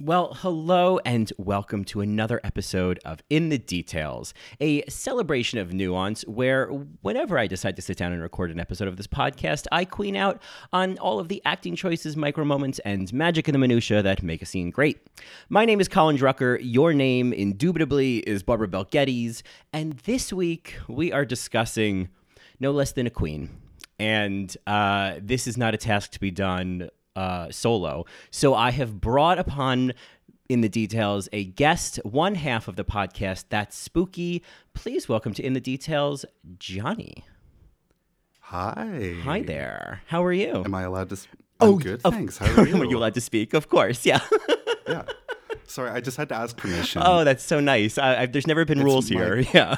Well, hello and welcome to another episode of In the Details, a celebration of nuance where whenever I decide to sit down and record an episode of this podcast, I queen out on all of the acting choices, micro moments, and magic in the minutia that make a scene great. My name is Colin Drucker. Your name, indubitably, is Barbara Bel Geddes, and this week we are discussing no less than a queen. And uh, this is not a task to be done uh, solo. So I have brought upon in the details a guest, one half of the podcast that's spooky. Please welcome to In the Details, Johnny. Hi. Hi there. How are you? Am I allowed to? Sp- I'm good, of- thanks. How are you? Are you allowed to speak? Of course, yeah. yeah. Sorry, I just had to ask permission. oh, that's so nice. I, I, there's never been rules my- here. Yeah.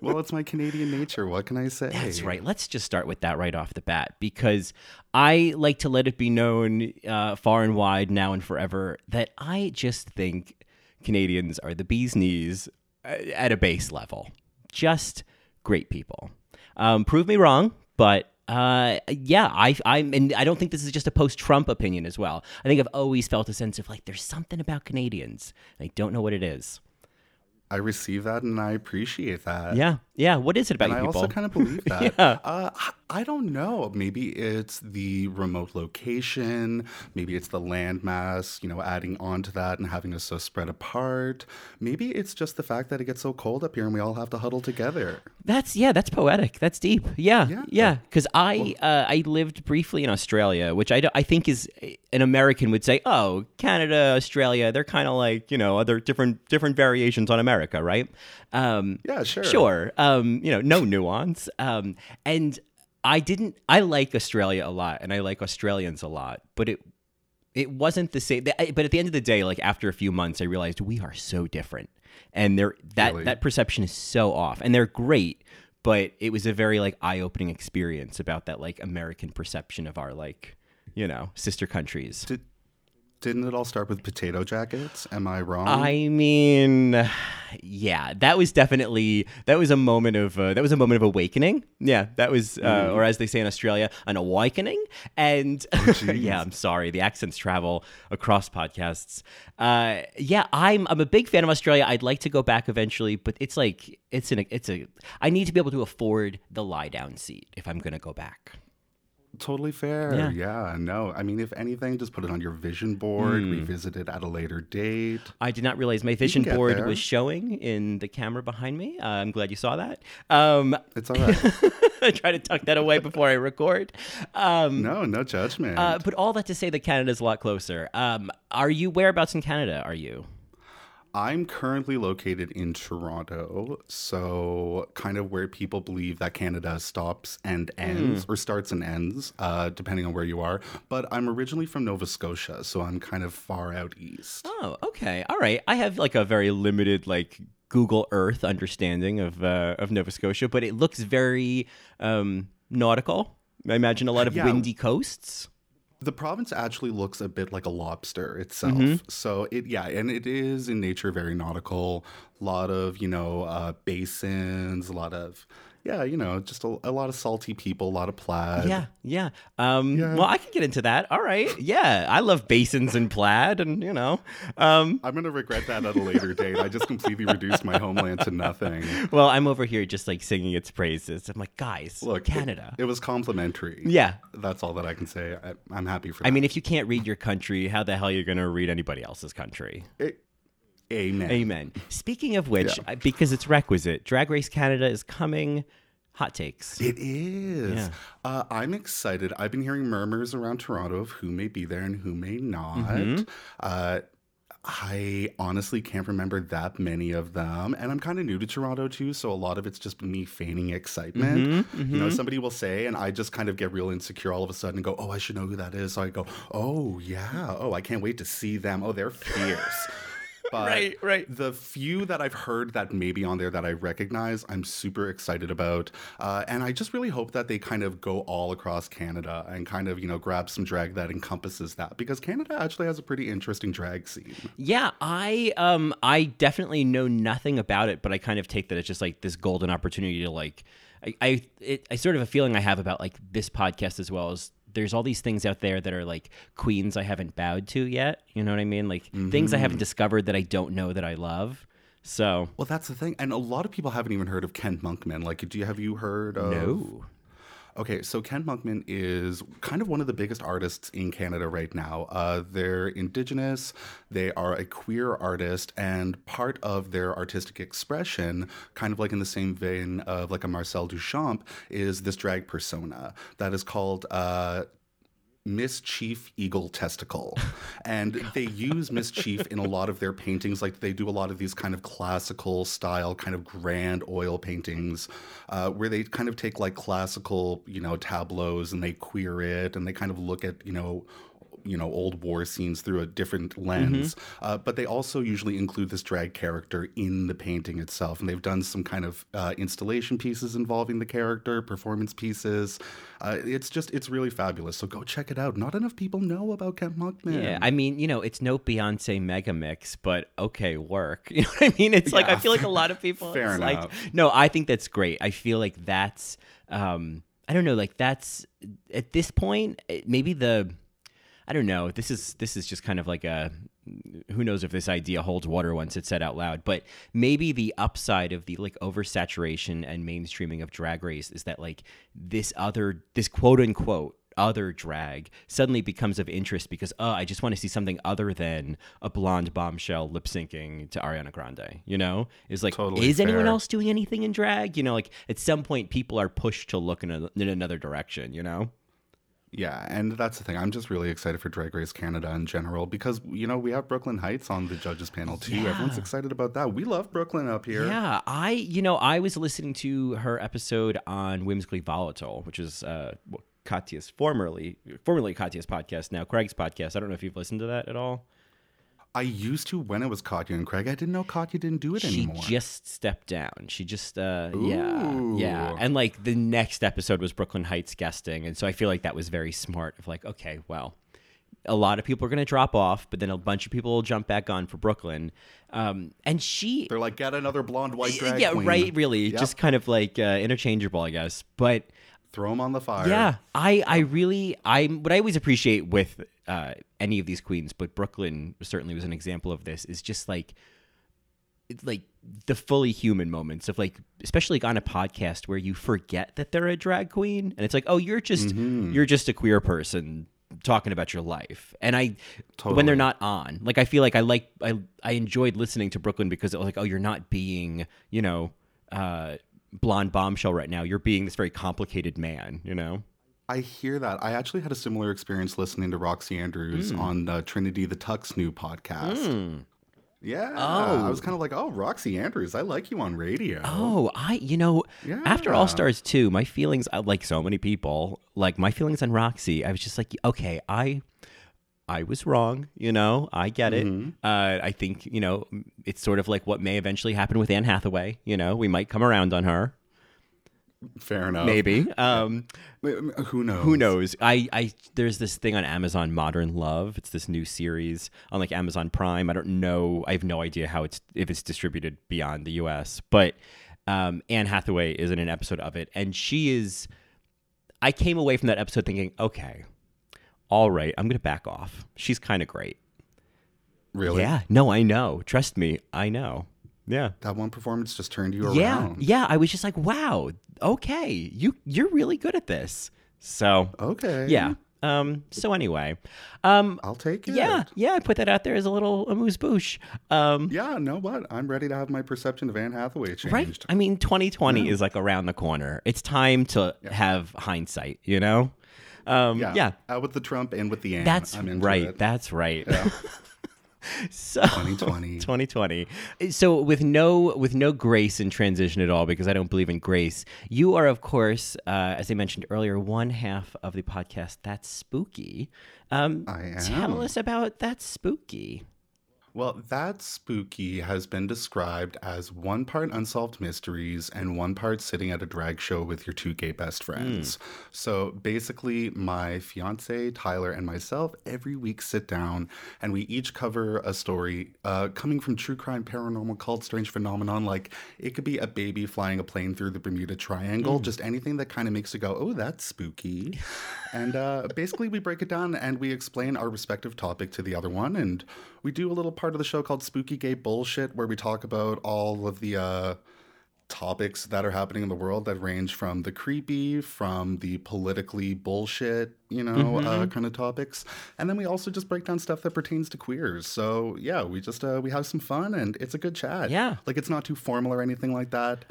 well, it's my Canadian nature. What can I say? That's right. Let's just start with that right off the bat because I like to let it be known uh, far and wide now and forever that I just think Canadians are the bee's knees uh, at a base level. Just great people. Um, prove me wrong, but uh, yeah, I, I'm, and I don't think this is just a post-Trump opinion as well. I think I've always felt a sense of like there's something about Canadians. I don't know what it is. I receive that and I appreciate that. Yeah, yeah. What is it about And you I people? also kind of believe that. Yeah. uh, I don't know. Maybe it's the remote location. Maybe it's the landmass, you know, adding on to that and having us so spread apart. Maybe it's just the fact that it gets so cold up here and we all have to huddle together. That's yeah, that's poetic. That's deep. Yeah, Yeah. yeah. Because I uh, I lived briefly in Australia, which I, I think is an American would say, oh, Canada, Australia, they're kind of like you know other different different variations on America, right? Um, Yeah, sure. Sure. Um, you know, no nuance. Um, and I didn't. I like Australia a lot, and I like Australians a lot, but it it wasn't the same. But at the end of the day, like after a few months, I realized we are so different, and they're that Really? that perception is so off. And they're great, but it was a very like eye opening experience about that like American perception of our like you know sister countries. Did, didn't it all start with potato jackets? Am I wrong? I mean, yeah, that was definitely that was a moment of uh, that was a moment of awakening. Yeah, that was, uh, or as they say in Australia, an awakening. And yeah, I'm sorry, the accents travel across podcasts. Uh, yeah, I'm I'm a big fan of Australia. I'd like to go back eventually, but it's like it's an it's a I need to be able to afford the lie down seat if I'm gonna go back. Totally fair. Yeah. Yeah. no. I mean, if anything, just put it on your vision board, Hmm. revisit it at a later date. I did not realize my vision board there. was showing in the camera behind me. Uh, I'm glad you saw that. Um, It's all right. I try to tuck that away before I record. Um, no, no judgment. uh, but all that to say that Canada's a lot closer. Um, are you whereabouts in Canada? Are you? I'm currently located in Toronto, so kind of where people believe that Canada stops and ends, Hmm. or starts and ends, uh, depending on where you are. But I'm originally from Nova Scotia, so I'm kind of far out east. Oh, okay, all right. I have like a very limited like Google Earth understanding of uh, of Nova Scotia, but it looks very um, nautical. I imagine a lot of Yeah. windy coasts. The province actually looks a bit like a lobster itself. Mm-hmm. So it, yeah, and it is in nature very nautical. A lot of you know uh, basins, a lot of yeah, you know, just a, a lot of salty people, a lot of plaid. Yeah, yeah. Um, Well, I can get into that. All right. Yeah, I love basins and plaid, and you know. Um, I'm gonna regret that at a later date. I just completely reduced my homeland to nothing. well, I'm over here just like singing its praises. I'm like, guys, Look, Canada. It, was complimentary. yeah. that's all that I can say. I, I'm happy for. That. I mean, if you can't read your country, how the hell are you going to read anybody else's country? A- amen. Amen. Speaking of which, Yeah. Because it's requisite, Drag Race Canada is coming. Hot takes. It is. Yeah. Uh, I'm excited. I've been hearing murmurs around Toronto of who may be there and who may not. Mm-hmm. Uh, I honestly can't remember that many of them. And I'm kind of new to Toronto too. So a lot of it's just me feigning excitement. Mm-hmm, You know, somebody will say, and I just kind of get real insecure all of a sudden and go, oh, I should know who that is. So I go, oh, yeah. Oh, I can't wait to see them. Oh, they're fierce. But Right, right. The few that I've heard that maybe on there that I recognize, I'm super excited about. Uh, and I just really hope that they kind of go all across Canada and kind of, you know, grab some drag that encompasses that because Canada actually has a pretty interesting drag scene. Yeah, I um I definitely know nothing about it, but I kind of take that it's just like this golden opportunity to like I I it, I sort of a feeling I have about like this podcast as well as there's all these things out there that are like queens I haven't bowed to yet. You know what I mean? Like things I haven't mm-hmm. discovered that I don't know that I love. So Well, that's the thing. And a lot of people haven't even heard of Kent Monkman. Like, do you have you heard of no. Okay, so Kent Monkman is kind of one of the biggest artists in Canada right now. Uh, they're Indigenous, they are a queer artist, and part of their artistic expression, kind of like in the same vein of like a Marcel Duchamp, is this drag persona that is called. Uh, Miss Chief Eagle Testickle. And they use Miss Chief in a lot of their paintings. Like they do a lot of these kind of classical style, kind of grand oil paintings, uh, where they kind of take like classical, you know, tableaus and they queer it and they kind of look at, you know, you know old war scenes through a different lens uh, but they also usually include this drag character in the painting itself and they've done some kind of uh, installation pieces involving the character performance pieces uh, it's just it's really fabulous so go check it out not enough people know about kent monkman Yeah, I mean, you know, it's no Beyonce mega mix, but okay, work. You know what I mean? It's like I feel like a lot of people. fair it's like, enough. no, I think that's great. I feel like that's, um, I don't know, like that's at this point, maybe the, I don't know. This is this is just kind of like a, who knows if this idea holds water once it's said out loud. But maybe the upside of the like oversaturation and mainstreaming of Drag Race is that like this other, this quote unquote other drag suddenly becomes of interest because oh I just want to see something other than a blonde bombshell lip syncing to Ariana Grande you know is like Totally is anyone else doing anything in drag you know like at some point people are pushed to look in, a, in another direction you know yeah and that's the thing i'm just really excited for drag race canada in general because you know we have brooke lynn hytes on the judges panel too everyone's excited about that we love brooke lynn up here Yeah, I you know I was listening to her episode on Whimsically Volatile, which is uh, Katya's formerly formerly Katya's podcast, now Craig's podcast. I don't know if you've listened to that at all. I used to when it was Katya and Craig. I didn't know Katya didn't do it She anymore. She just stepped down. She just uh, yeah yeah, and like the next episode was Brooke Lynn Hytes guesting, and so I feel like that was very smart. Of like, okay, well. A lot of people are going to drop off, but then a bunch of people will jump back on for Brooke Lynn. Um, and she, They're like, get another blonde white drag yeah, queen. right, really, Yep. just kind of like uh, interchangeable, I guess. But Throw them on the fire. Yeah, I I really I what I always appreciate with uh, any of these queens, but Brooke Lynn certainly was an example of this. Is just like it's like the fully human moments of like especially like on a podcast where you forget that they're a drag queen and it's like oh you're just Mm-hmm. you're just a queer person talking about your life and i when they're not on like i feel like i like i i enjoyed listening to brooke lynn because it was like oh you're not being you know uh blonde bombshell right now you're being this very complicated man you know I hear that. I actually had a similar experience listening to Roxxxy Andrews Hmm. on uh, Trinity the Tuck's new podcast. Yeah. Oh. I was kind of like, oh, Roxxxy Andrews, I like you on radio. Oh, I you know after All Stars 2, my feelings like so many people, like my feelings on Roxxxy, I was just like, okay, I I was wrong, you know. I get it. Mm-hmm. Uh, I think, you know, it's sort of like what may eventually happen with Anne Hathaway, you know. We might come around on her, Fair enough. maybe. Um Who knows? who knows? I, I there's this thing on Amazon Modern Love. It's this new series on like Amazon Prime. I don't know. I have no idea how it's if it's distributed beyond the US. But um, Anne Hathaway is in an episode of it, and she is. I came away from that episode thinking, okay, all right, I'm gonna back off. She's kind of great. Really? Yeah. No, I know. Trust me, I know. Yeah. That one performance just turned you Yeah. around. Yeah. I was just like, wow. Okay, you you're really good at this. So Okay. yeah. Um. So anyway, um. I'll take it. Yeah. Yeah. I put that out there as a little amuse bouche. Um. Yeah, no what? I'm ready to have my perception of Anne Hathaway changed. Right. I mean, 2020 is like around the corner. It's time to have hindsight. You know. Um. Yeah. Yeah. Out with the Trump and with the Anne. That's right. it. That's right. so 2020. 2020. So with no with no grace in transition at all, because I don't believe in grace. You are, of course, uh, as I mentioned earlier, one half of the podcast. That's spooky. Um, I Tell us about that spooky. Well, that spooky has been described as one part unsolved mysteries and one part sitting at a drag show with your two gay best friends. So basically, my fiance Tyler and myself every week sit down and we each cover a story uh, coming from true crime, paranormal, cult, strange phenomenon. Like it could be a baby flying a plane through the Bermuda Triangle, just anything that kind of makes you go, "Oh, that's spooky." and uh, basically, we break it down and we explain our respective topic to the other one, and we do a little part of the show called Spooky Gay Bullshit, where we talk about all of the uh, topics that are happening in the world that range from the creepy, from the politically bullshit, you know, uh, kind of topics, and then we also just break down stuff that pertains to queers. So yeah, we just uh, we have some fun, and it's a good chat. Yeah. like it's not too formal or anything like that.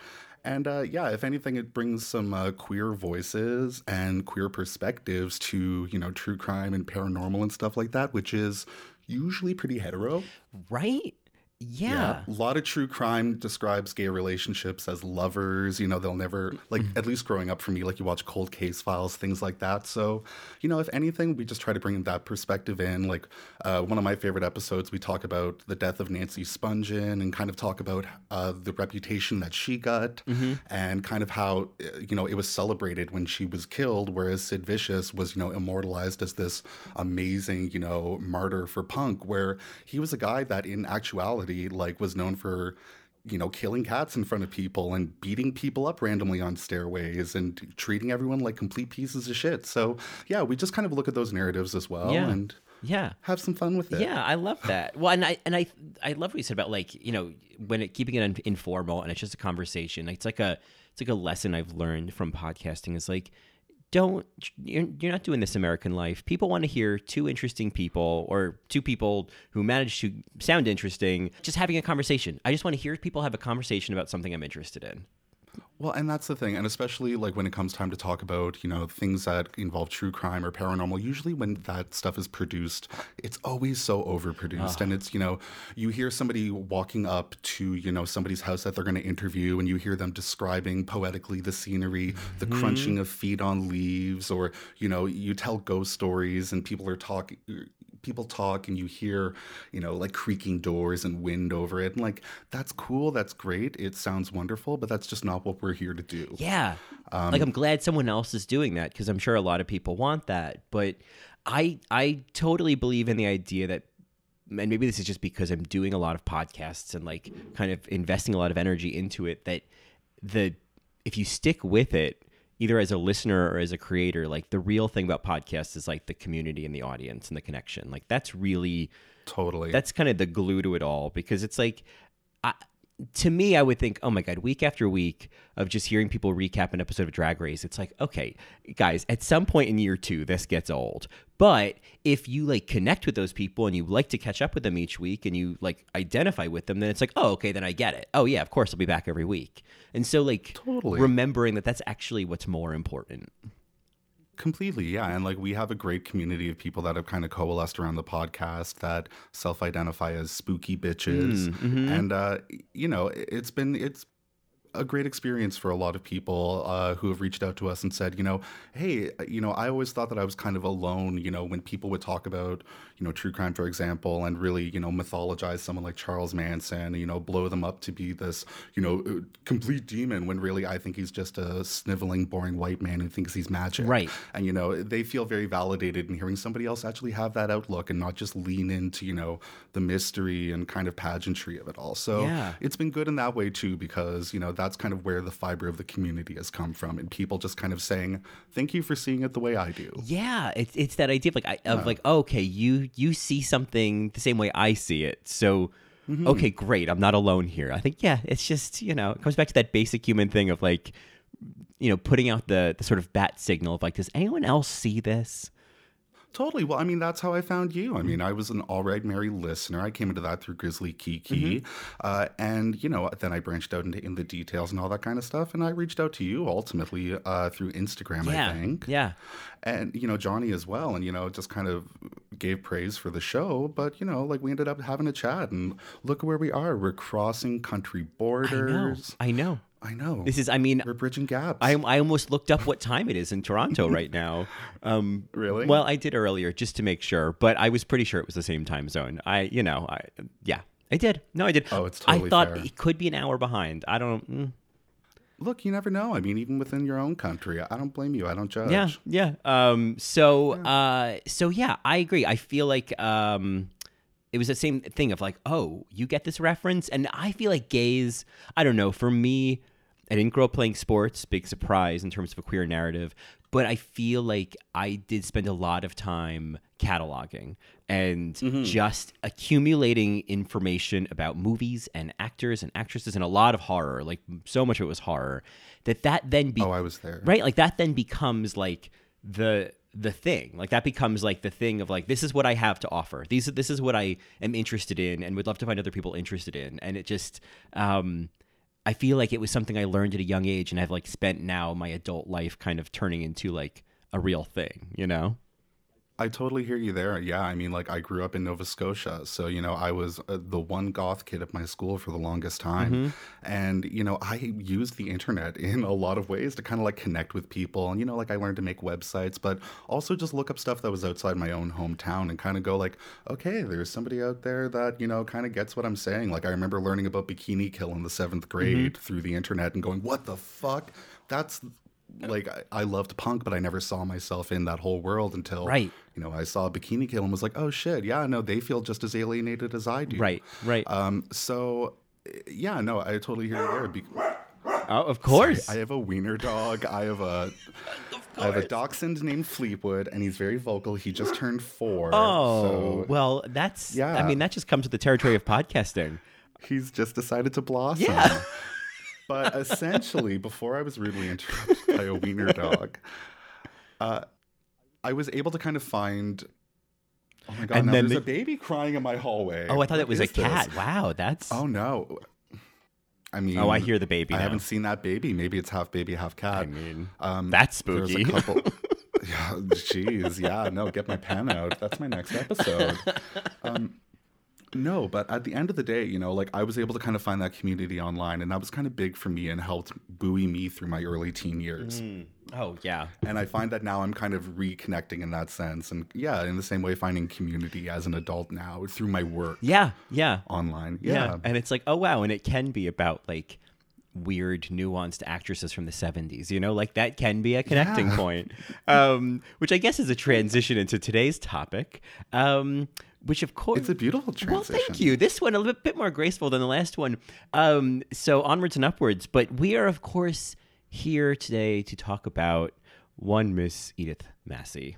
And uh, yeah, if anything, it brings some uh, queer voices and queer perspectives to you know true crime and paranormal and stuff like that, which is usually pretty hetero. Right? Yeah. A lot of true crime describes gay relationships as lovers. You know, they'll never, like, mm. at least growing up for me, like, you watch cold case files, things like that. So, you know, if anything, we just try to bring that perspective in. Like, uh, one of my favorite episodes, we talk about the death of Nancy Spungen and kind of talk about uh, the reputation that she got and kind of how, uh, you know, it was celebrated when she was killed, whereas Sid Vicious was, you know, immortalized as this amazing, you know, martyr for punk, where he was a guy that in actuality, like, was known for you know, killing cats in front of people and beating people up randomly on stairways and treating everyone like complete pieces of shit. So, yeah, we just kind of look at those narratives as well Yeah. and Yeah. have some fun with it. Yeah, I love that. Well, and I and I I love what you said about like you know when it keeping it in- informal and it's just a conversation. It's like a it's like a lesson I've learned from podcasting is like don't you're, you're not doing this American life. People want to hear two interesting people or two people who manage to sound interesting just having a conversation. I just want to hear people have a conversation about something I'm interested in. Well, and that's the thing, and especially like when it comes time to talk about, you know, things that involve true crime or paranormal, usually when that stuff is produced, it's always so overproduced. And it's, you know, you hear somebody walking up to, you know, somebody's house that they're going to interview and you hear them describing poetically the scenery, the mm-hmm. crunching of feet on leaves, or, you know, you tell ghost stories and people are talking people talk and you hear, you know, like creaking doors and wind over it. And like, that's cool. That's great. It sounds wonderful, but that's just not what we're here to do. Yeah. Um, like I'm glad someone else is doing that because I'm sure a lot of people want that. But I I totally believe in the idea that and maybe this is just because I'm doing a lot of podcasts and like kind of investing a lot of energy into it that the if you stick with it either as a listener or as a creator like the real thing about podcasts is like the community and the audience and the connection like that's really Totally. that's kind of the glue to it all because it's like I, to me i would think oh my god week after week of just hearing people recap an episode of drag race it's like okay guys at some point in year two this gets old. But if you like connect with those people and you like to catch up with them each week and you like identify with them then it's like oh okay then i get it. Oh yeah of course i'll be back every week. And so like Totally. remembering that that's actually what's more important Completely, yeah. And like we have a great community of people that have kind of coalesced around the podcast that self identify as spooky bitches. And, uh, you know, it's been, it's, a great experience for a lot of people uh, who have reached out to us and said, you know, hey, you know, I always thought that I was kind of alone, you know, when people would talk about, you know, true crime, for example, and really, you know, mythologize someone like Charles Manson, you know, blow them up to be this, you know, uh, complete demon when really I think he's just a sniveling, boring white man who thinks he's magic. Right. And, you know, they feel very validated in hearing somebody else actually have that outlook and not just lean into, you know, the mystery and kind of pageantry of it all. So Yeah. it's been good in that way too, because, you know, that's kind of where the fiber of the community has come from. And people just kind of saying, thank you for seeing it the way I do. Yeah, it's it's that idea of like I, of like oh, okay, you you see something the same way I see it, so mm-hmm. okay, great, I'm not alone here. I think yeah, it's just you know it comes back to that basic human thing of like you know putting out the the sort of bat signal of like does anyone else see this? Totally. Well, I mean, that's how I found you. I mean, I was an all right Mary listener. I came into that through Grizzly Kiki. Uh, and, you know, then I branched out into in the details and all that kind of stuff. And I reached out to you ultimately uh, through Instagram, yeah, I think. yeah, and you know Johnny as well, and you know just kind of gave praise for the show. But you know, like we ended up having a chat, and look where we are. We're crossing country I know, borders. I know. I know. This is, I mean, We're bridging gaps. I, I almost looked up what time it is in Toronto right now. Um, Really? Well, I did earlier just to make sure, but I was pretty sure it was the same time zone. I, you know, I, yeah, I did. No, I did. Oh, it's totally I thought fair. it could be an hour behind. I don't. Mm, Look, you never know. I mean, even within your own country, I don't blame you. I don't judge. yeah, yeah. Um, so, uh, so yeah, I agree. I feel like, um, it was the same thing of like, oh, you get this reference, and I feel like gays. I don't know. For me, I didn't grow up playing sports. Big surprise in terms of a queer narrative, but I feel like I did spend a lot of time cataloging and just accumulating information about movies and actors and actresses and a lot of horror. Like so much of it was horror. That that then be Oh, I was there. right like that then becomes like the the thing like that becomes like the thing of like this is what i have to offer these this is what i am interested in and would love to find other people interested in and it just um i feel like it was something i learned at a young age and i've like spent now my adult life kind of turning into like a real thing you know I totally hear you there. Yeah, I mean, like I grew up in Nova Scotia, so you know I was uh, the one goth kid at my school for the longest time, Mm-hmm. and you know I used the internet in a lot of ways to kind of like connect with people, and you know like I learned to make websites, but also just look up stuff that was outside my own hometown and kind of go like, okay, there's somebody out there that you know kind of gets what I'm saying. Like I remember learning about Bikini Kill in the seventh grade through the internet and going, what the fuck? That's like I, I loved punk, but I never saw myself in that whole world until Right. you know, I saw Bikini Kill and was like, oh shit, yeah, no, they feel just as alienated as I do. right right Um, so, yeah, no, I totally hear you there. Be- oh, of course I have a wiener dog. I have a, I have a dachshund named Fleetwood, and he's very vocal. He just turned four. oh so well that's yeah. i mean that just comes with the territory of podcasting he's just decided to blossom. Yeah. but essentially, before I was rudely interrupted by a wiener dog, uh, I was able to kind of find. Oh my god! And now then there's the- a baby crying in my hallway. oh i thought What it was a is this? cat wow that's Oh no! I mean, oh i hear the baby I now. haven't seen that baby. Maybe it's half baby, half cat. I mean, um, that's there's spooky. a couple. yeah, jeez, yeah. No, get my pen out. That's my next episode. Um, no, but at the end of the day, you know, like I was able to kind of find that community online, and that was kind of big for me and helped buoy me through my early teen years. oh yeah And I find that now I'm kind of reconnecting in that sense, and yeah, in the same way, finding community as an adult now through my work yeah yeah online. Yeah. Yeah, And it's like, oh wow, and it can be about like weird nuanced actresses from the 70s you know like that can be a connecting Yeah. point um which i guess is a transition into today's topic um which of course it's a beautiful transition. well, thank you. This one a little bit more graceful than the last one. Um, so onwards and upwards. But we are, of course, here today to talk about one Miss Edith Massey,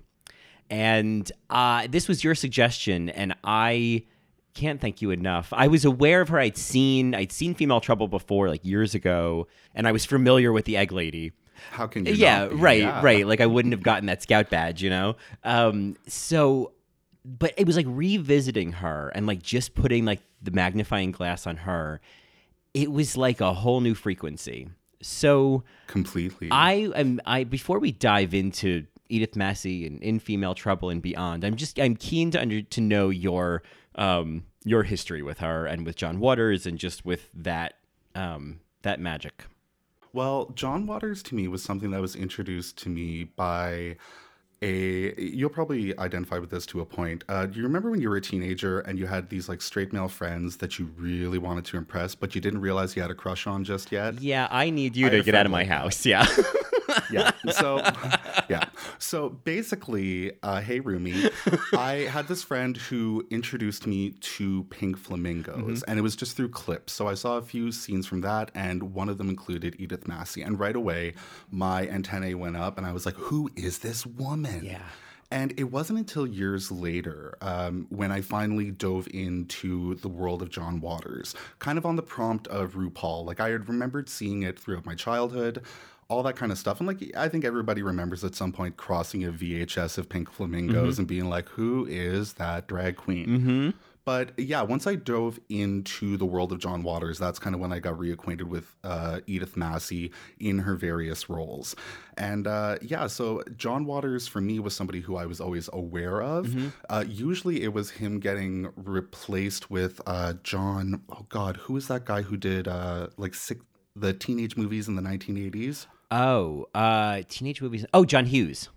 and uh, this was your suggestion, and I can't thank you enough. I was aware of her. I'd seen I'd seen Female Trouble before, like years ago, and I was familiar with the Egg Lady. How can you? Yeah, right, Yeah. right. Like I wouldn't have gotten that scout badge, you know. Um, so, but it was like revisiting her and like just putting like the magnifying glass on her. It was like a whole new frequency. So Completely. I am I before we dive into Edith Massey and in Female Trouble and beyond, I'm just I'm keen to under to know your um your history with her and with John Waters and just with that um that magic. Well, John Waters to me was something that was introduced to me by a. You'll probably identify with this to a point. Uh, do you remember when you were a teenager and you had these like straight male friends that you really wanted to impress, but you didn't realize you had a crush on just yet? Yeah, I need you I to get out of my house. Yeah. yeah. So, yeah. So basically, uh, hey Rumi, I had this friend who introduced me to Pink Flamingos, and it was just through clips. So I saw a few scenes from that, and one of them included Edith Massey, and right away, my antennae went up, and I was like, "Who is this woman?" Yeah. And it wasn't until years later um, when I finally dove into the world of John Waters, kind of on the prompt of RuPaul. Like I had remembered seeing it throughout my childhood, all that kind of stuff. And like I think everybody remembers at some point crossing a VHS of Pink Flamingos and being like, "Who is that drag queen?" mm-hmm. But yeah, once I dove into the world of John Waters, that's kind of when I got reacquainted with uh, Edith Massey in her various roles. And uh, yeah, so John Waters for me was somebody who I was always aware of. Uh, usually it was him getting replaced with uh, John, oh God, who is that guy who did uh, like six? the teenage movies in the 1980s. Oh, uh, teenage movies. Oh, John Hughes.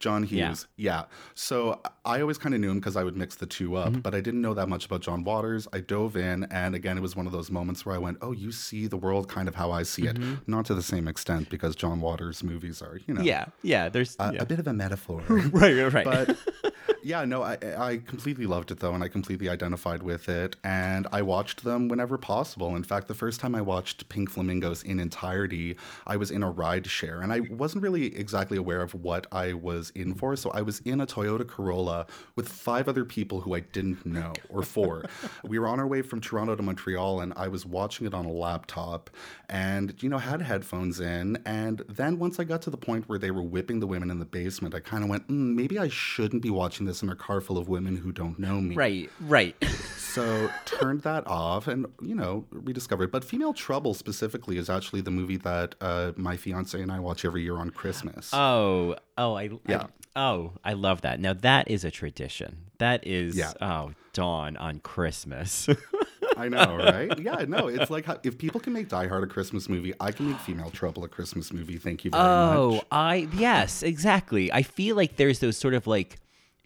John Yeah. Hughes. Yeah. So I always kind of knew him because I would mix the two Mm-hmm. up, but I didn't know that much about John Waters. I dove in, and again, it was one of those moments where I went, "Oh, you see the world kind of how I see it." Not to the same extent because John Waters movies are, you know, Mm-hmm. Yeah, yeah. There's a, yeah. a bit of a metaphor. right, right, right. but yeah, no, I I completely loved it though, and I completely identified with it, and I watched them whenever possible. In fact, the first time I watched Pink Flamingos in entirety, I was in a ride share, and I wasn't really exactly aware of what I was in for. So I was in a Toyota Corolla with five other people who I didn't know, or four. we were on our way from Toronto to Montreal, and I was watching it on a laptop, and you know had headphones in, and then once I got to the point where they were whipping the women in the basement, I kind of went, mm, maybe I shouldn't be watching this in a car full of women who don't know me. right, right. So turned that off and, you know, rediscovered. But Female Trouble specifically is actually the movie that uh, my fiance and I watch every year on Christmas. Oh, oh, I, Yeah. I oh, I love that. Now that is a tradition. That is Yeah. oh, dawn on Christmas. I know, right? Yeah, no, it's like how, if people can make Die Hard a Christmas movie, I can make Female Trouble a Christmas movie. Thank you very oh, much. Oh, I yes, exactly. I feel like there's those sort of like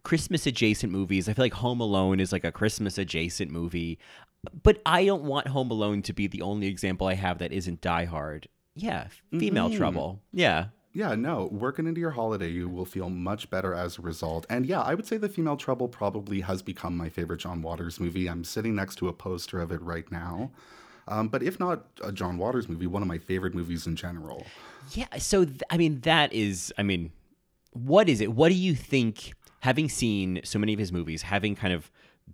Christmas adjacent movies. I feel like Home Alone is like a Christmas adjacent movie. But I don't want Home Alone to be the only example I have that isn't Die Hard. Yeah, female mm-hmm. trouble. Yeah. Yeah, no, working into your holiday, you will feel much better as a result. And yeah, I would say The Female Trouble probably has become my favorite John Waters movie. I'm sitting next to a poster of it right now. Um, but if not a John Waters movie, one of my favorite movies in general. Yeah. So, th- I mean, that is, I mean, what is it? What do you think, having seen so many of his movies, having kind of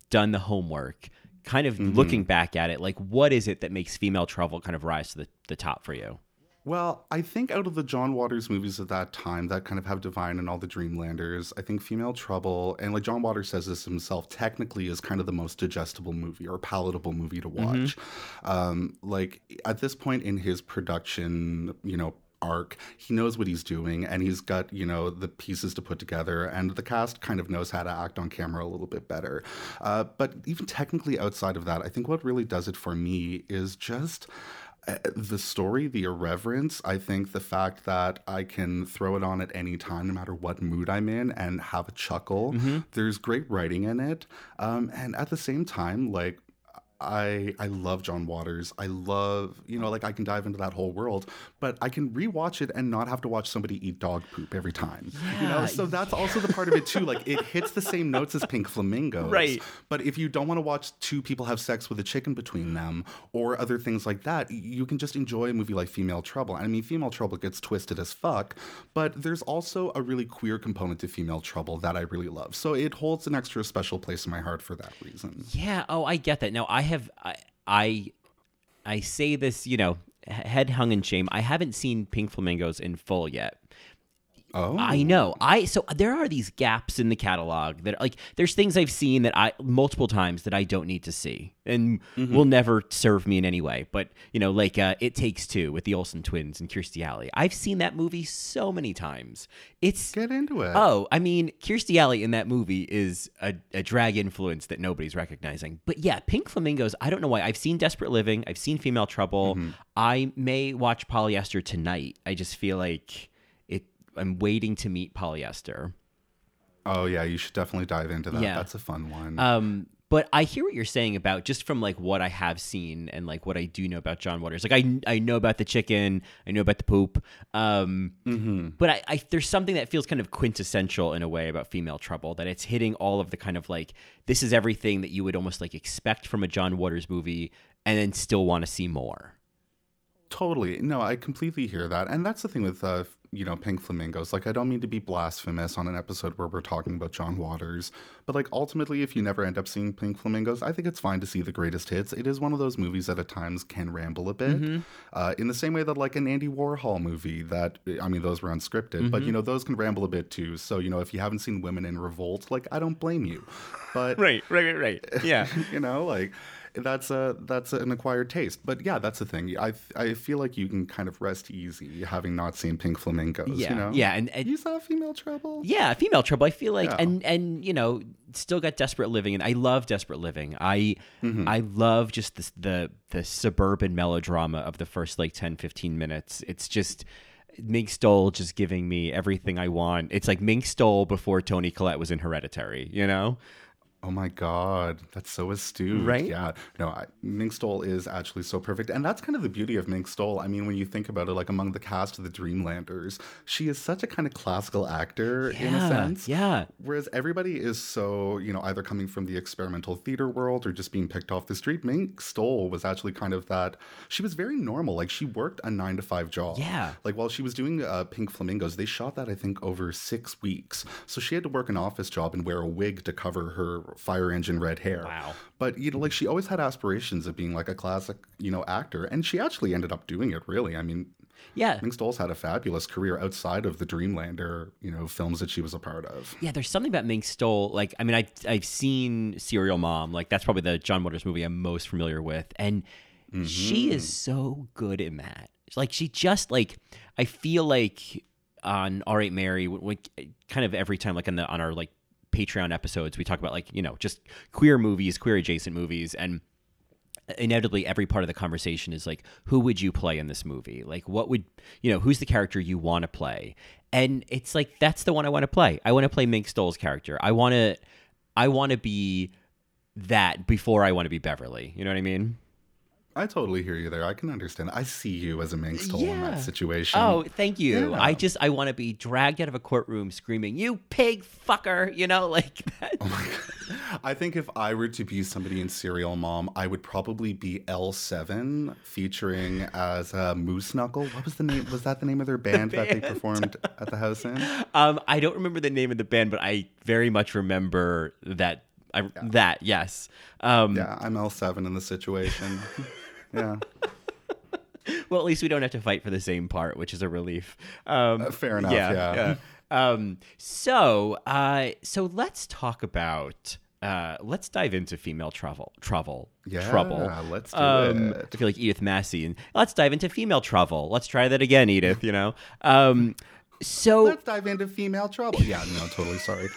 done the homework, kind of looking back at it, like, what is it that makes Female Trouble kind of rise to the, the top for you? Well, I think out of the John Waters movies of that time that kind of have Divine and all the Dreamlanders, I think Female Trouble, and like John Waters says this himself, technically is kind of the most digestible movie or palatable movie to watch. Um, like at this point in his production, you know, arc, he knows what he's doing and he's got, you know, the pieces to put together, and the cast kind of knows how to act on camera a little bit better. Uh, but even technically outside of that, I think what really does it for me is just the story, the irreverence, I think the fact that I can throw it on at any time, no matter what mood I'm in, and have a chuckle. There's great writing in it. Um, and at the same time, like, I I love John Waters. I love, you know, like I can dive into that whole world, but I can rewatch it and not have to watch somebody eat dog poop every time. Yeah, you know, so that's also the part of it too. Like it hits the same notes as Pink Flamingos. Right. But if you don't want to watch two people have sex with a chicken between them or other things like that, you can just enjoy a movie like Female Trouble. And I mean, Female Trouble gets twisted as fuck, but there's also a really queer component to Female Trouble that I really love. So it holds an extra special place in my heart for that reason. Yeah. Oh, I get that. Now, I have, I, I, I say this, you know, head hung in shame. I haven't seen Pink Flamingos in full yet. Oh. I know. I so there are these gaps in the catalog that like there's things I've seen that I multiple times that I don't need to see and will never serve me in any way. But you know, like uh, It Takes Two with the Olsen twins and Kirstie Alley. I've seen that movie so many times. It's Get into it. Oh, I mean, Kirstie Alley in that movie is a, a drag influence that nobody's recognizing. But yeah, Pink Flamingos, I don't know why. I've seen Desperate Living, I've seen Female Trouble. I may watch Polyester tonight. I just feel like I'm waiting to meet Polyester. Oh yeah, you should definitely dive into that. Yeah. That's a fun one. Um but I hear what you're saying about just from like what I have seen and like what I do know about John Waters. Like I I know about the chicken, I know about the poop. Um but I, I there's something that feels kind of quintessential in a way about female trouble that it's hitting all of the kind of like this is everything that you would almost like expect from a John Waters movie and then still want to see more. Totally. No, I completely hear that. And that's the thing with, uh, you know, Pink Flamingos. Like, I don't mean to be blasphemous on an episode where we're talking about John Waters, but like, ultimately, if you never end up seeing Pink Flamingos, I think it's fine to see the greatest hits. It is one of those movies that at times can ramble a bit, uh, in the same way that, like, an Andy Warhol movie that, I mean, those were unscripted, but, you know, those can ramble a bit too. So, you know, if you haven't seen Women in Revolt, like, I don't blame you. But Right, right, right, right. Yeah. you know like that's a that's an acquired taste. But yeah, that's the thing. I I feel like you can kind of rest easy having not seen Pink Flamingos. Yeah, you know? yeah, and, and you saw Female Trouble. Yeah, female trouble. I feel like, Yeah. and and you know, still got desperate living, and I love desperate living. I Mm-hmm. I love just this, the the suburban melodrama of the first like 10, 15 minutes. It's just Mink Stole just giving me everything I want. It's like Mink Stole before Toni Collette was in Hereditary. You know? Oh my God, that's so astute. Right? Yeah. No, I, Mink Stole is actually so perfect. And that's kind of the beauty of Mink Stole. I mean, when you think about it, like among the cast of the Dreamlanders, she is such a kind of classical actor in a sense. yeah. Whereas everybody is so, you know, either coming from the experimental theater world or just being picked off the street. Mink Stole was actually kind of that. She was very normal. Like she worked a nine to five job. Yeah. Like while she was doing uh, Pink Flamingos, they shot that I think over six weeks. So she had to work an office job and wear a wig to cover her fire engine red hair. Wow. But you know, like she always had aspirations of being like a classic, you know, actor, and she actually ended up doing it. Really, I mean, Yeah. Mink Stole's had a fabulous career outside of the Dreamlander, you know, films that she was a part of. Yeah, there's something about Mink Stole. Like, I mean, I I've seen Serial Mom. Like, that's probably the John Waters movie I'm most familiar with, and she mm-hmm. is so good in that. Like, she just like I feel like on All Right Mary, kind of every time, like on the on our like Patreon episodes, we talk about like you know just queer movies, queer adjacent movies, and inevitably every part of the conversation is like who would you play in this movie? Like what would you know who's the character you want to play? And it's like that's the one i want to play. I want to play mink stole's character. I want to i want to be that before i want to be beverly. You know what i mean I totally hear you there. I can understand. I see you as a Mink Stole in that situation. oh thank you Yeah. i just i want to be dragged out of a courtroom screaming you pig fucker you know like that Oh my God. I think if I were to be somebody in Serial Mom, I would probably be L7 featuring as uh, Moose Knuckle. What was the name? Was that the name of their band, that they performed at the house in? um i don't remember the name of the band but i very much remember that I, that yes um Yeah, I'm L7 in the situation. Yeah, Well, at least we don't have to fight for the same part, which is a relief. Um, Uh, fair enough, yeah. Um, so, uh, so let's talk about. Uh, let's dive into female travel, travel, Yeah, trouble. let's do um, it. I feel like Edith Massey, and let's dive into female trouble. Let's try that again, Edith. You know. Um, so let's dive into female trouble. Yeah, no, totally sorry.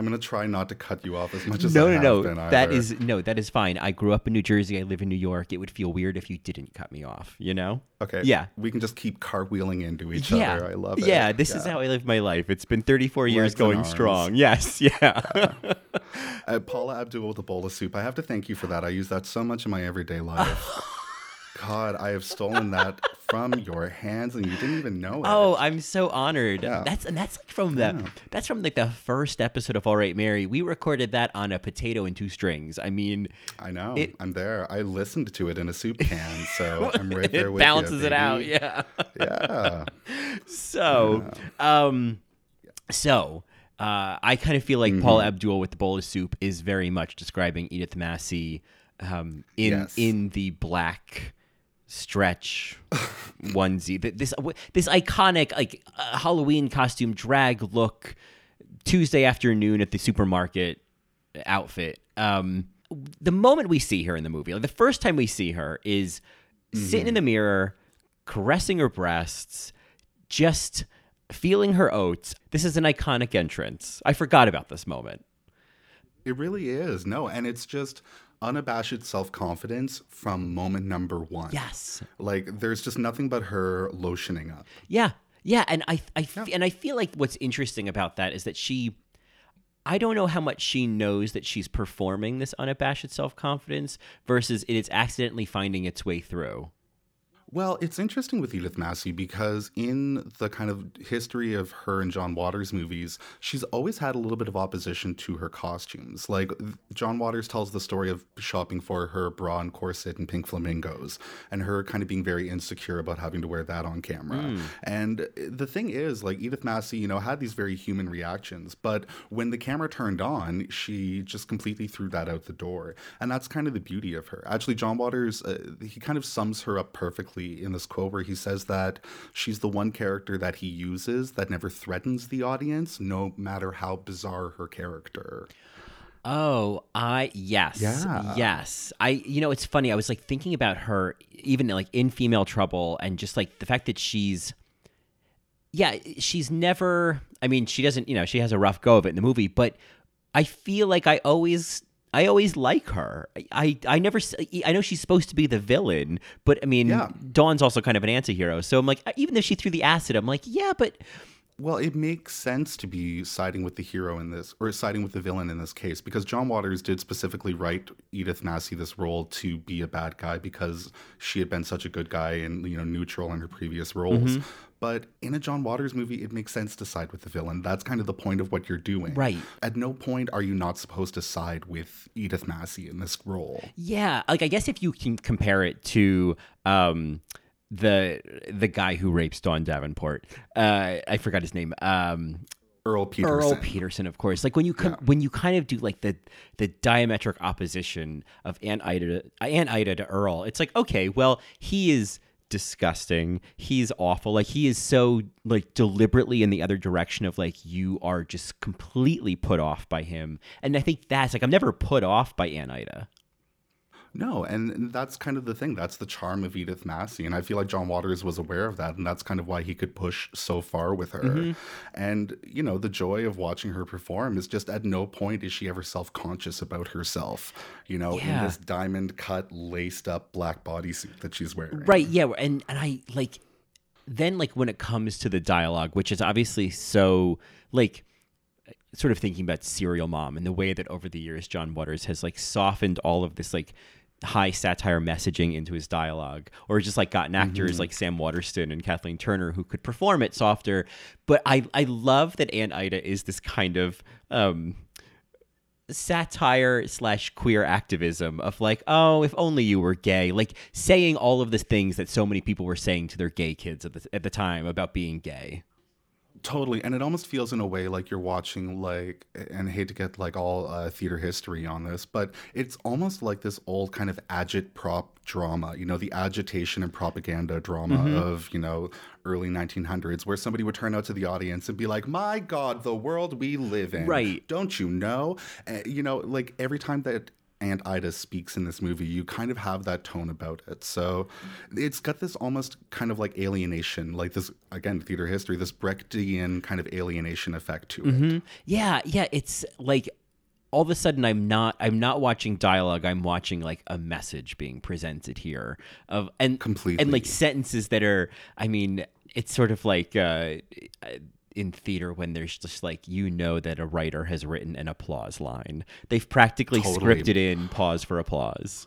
I'm gonna try not to cut you off as much as no, I no, no. been That is no, that is fine. I grew up in New Jersey. I live in New York. It would feel weird if you didn't cut me off. You know. okay. Yeah. we can just keep cartwheeling into each yeah. other. I love it. Yeah, this is how I live my life. It's been 34 years Legs and going strong. Yes, yeah. Uh, Paula Abdul with a bowl of soup. I have to thank you for that. I use that so much in my everyday life. God, I have stolen that from your hands, and you didn't even know it. oh, I'm so honored. Yeah. That's and that's like from the that's from like the first episode of All Right Mary. We recorded that on a potato and two strings. I mean, I know. it- I'm there. I listened to it in a soup can, so I'm right there with balances you. Balances it out. Yeah. Yeah. So, um, so uh, I kind of feel like Mm-hmm. Paul Abdul with the bowl of soup is very much describing Edith Massey um, in Yes. in the black stretch onesie. This this iconic like uh, Halloween costume drag look Tuesday afternoon at the supermarket outfit. Um, the moment we see her in the movie, like the first time we see her, is sitting in the mirror, caressing her breasts, just feeling her oats. This is an iconic entrance. I forgot about this moment. It really is. No, and it's just unabashed self confidence from moment number one. Yes. Like, there's just nothing but her lotioning up. Yeah, yeah, and I, I, and I feel like what's interesting about that is that she, I don't know how much she knows that she's performing this unabashed self confidence versus it is accidentally finding its way through. Well, it's interesting with Edith Massey because in the kind of history of her and John Waters movies, she's always had a little bit of opposition to her costumes. Like John Waters tells the story of shopping for her bra and corset and pink flamingos, and her kind of being very insecure about having to wear that on camera. And the thing is, like Edith Massey, you know, had these very human reactions, but when the camera turned on, she just completely threw that out the door. And that's kind of the beauty of her. Actually, John Waters, uh, he kind of sums her up perfectly in this quote where he says that she's the one character that he uses that never threatens the audience, no matter how bizarre her character. Oh, I yes, Yeah. yes. I you know it's funny. I was like thinking about her even like in Female Trouble, and just like the fact that she's yeah, she's never. I mean, she doesn't. You know, she has a rough go of it in the movie, but I feel like I always. I always like her. I, I, I never. I know she's supposed to be the villain, but I mean, Yeah. Dawn's also kind of an anti-hero. So I'm like, even though she threw the acid, I'm like, yeah, but Well, it makes sense to be siding with the hero in this, or siding with the villain in this case, because John Waters did specifically write Edith Massey this role to be a bad guy because she had been such a good guy and you know neutral in her previous roles. Mm-hmm. But in a John Waters movie, it makes sense to side with the villain. That's kind of the point of what you're doing. Right. At no point are you not supposed to side with Edith Massey in this role. Yeah, like I guess if you can compare it to um the the guy who rapes Dawn Davenport, uh I forgot his name. Um Earl Peterson. Earl Peterson, of course. Like when you com- when you kind of do like the the diametric opposition of Aunt Ida to, Aunt Ida to Earl, it's like okay, well he is disgusting. He's awful. Like he is so like deliberately in the other direction of like you are just completely put off by him. And I think that's like I'm never put off by Aunt Ida. No, and that's kind of the thing. That's the charm of Edith Massey. And I feel like John Waters was aware of that. And that's kind of why he could push so far with her. Mm-hmm. And, you know, the joy of watching her perform is just at no point is she ever self conscious about herself, you know, in this diamond cut, laced up black bodysuit that she's wearing. Right, yeah, and and I like then like when it comes to the dialogue, which is obviously so like sort of thinking about serial mom and the way that over the years John Waters has like softened all of this like high satire messaging into his dialogue or just like gotten actors like Sam Waterston and Kathleen Turner who could perform it softer but I I love that Aunt Ida is this kind of um satire slash queer activism of like, oh, if only you were gay, like saying all of the things that so many people were saying to their gay kids at the, at the time about being gay. Totally, and it almost feels in a way like you're watching like, and I hate to get like all uh, theater history on this, but it's almost like this old kind of agit prop drama. You know, the agitation and propaganda drama of you know early 1900s, where somebody would turn out to the audience and be like, "My God, the world we live in, Right. Don't you know? Uh, you know, like every time that." Aunt Ida speaks in this movie, you kind of have that tone about it. So it's got this almost kind of like alienation, like this, again, theater history, this Brechtian kind of alienation effect to it. Yeah, yeah, it's like all of a sudden I'm not I'm not watching dialogue, I'm watching like a message being presented here of and Completely. and like sentences that are I mean, it's sort of like uh in theater when there's just like you know that a writer has written an applause line. They've practically Totally. scripted in pause for applause.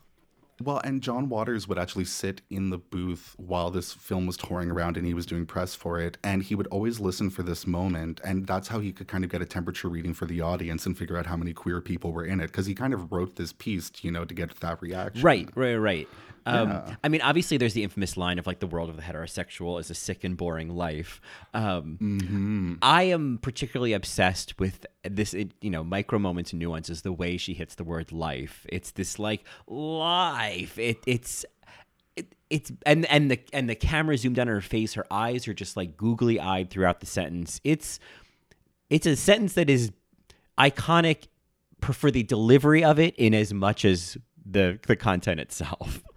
Well, and John Waters would actually sit in the booth while this film was touring around and he was doing press for it. And he would always listen for this moment. And that's how he could kind of get a temperature reading for the audience and figure out how many queer people were in it. Because he kind of wrote this piece, you know, to get that reaction. Right, right, right. Um, I mean, obviously, there's the infamous line of like the world of the heterosexual is a sick and boring life. Um, I am particularly obsessed with this, it, you know, micro moments and nuances. The way she hits the word life. It's this like life. It, it's it, it's and and the and the camera zoomed on her face. Her eyes are just like googly eyed throughout the sentence. It's it's a sentence that is iconic for the delivery of it in as much as the the content itself.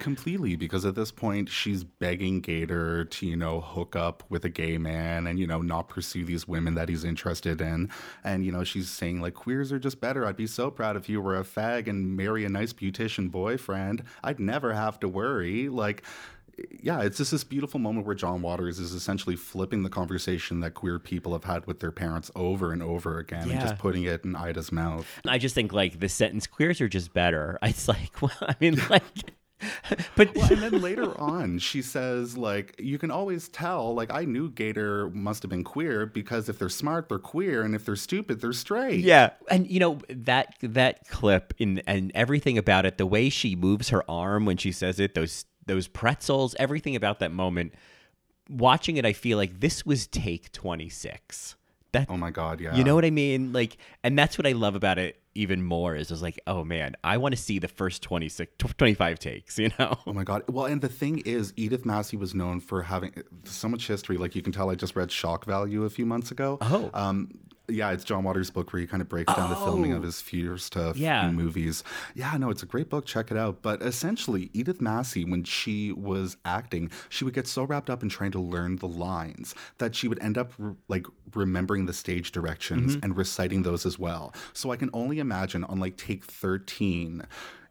Completely, because at this point she's begging Gator to, you know, hook up with a gay man and, you know, not pursue these women that he's interested in. And, you know, she's saying, like, queers are just better. I'd be so proud if you were a fag and marry a nice beautician boyfriend. I'd never have to worry. Like, yeah, it's just this beautiful moment where John Waters is essentially flipping the conversation that queer people have had with their parents over and over again and just putting it in Ida's mouth. I just think like the sentence queers are just better. It's like, well, I mean, like, but Well, and then later on, she says, like, you can always tell, like, I knew Gator must have been queer because if they're smart, they're queer, and if they're stupid, they're straight. yeah, and you know that that clip in and everything about it, the way she moves her arm when she says it, those those pretzels, everything about that moment. Watching it, I feel like this was take twenty six. That Oh my God, yeah. You know what I mean? Like, and that's what I love about it even more is just like, oh man, I want to see the first 26, 25 takes, you know? Oh my God. Well, and the thing is, Edith Massey was known for having so much history. Like, you can tell I just read Shock Value a few months ago. Oh. Um, Yeah, it's John Waters' book where he kind of breaks down the filming of Oh. his first uh, Yeah. few movies. Yeah, no, it's a great book. Check it out. But essentially, Edith Massey, when she was acting, she would get so wrapped up in trying to learn the lines that she would end up re- like remembering the stage directions Mm-hmm. and reciting those as well. So I can only imagine on like take 13.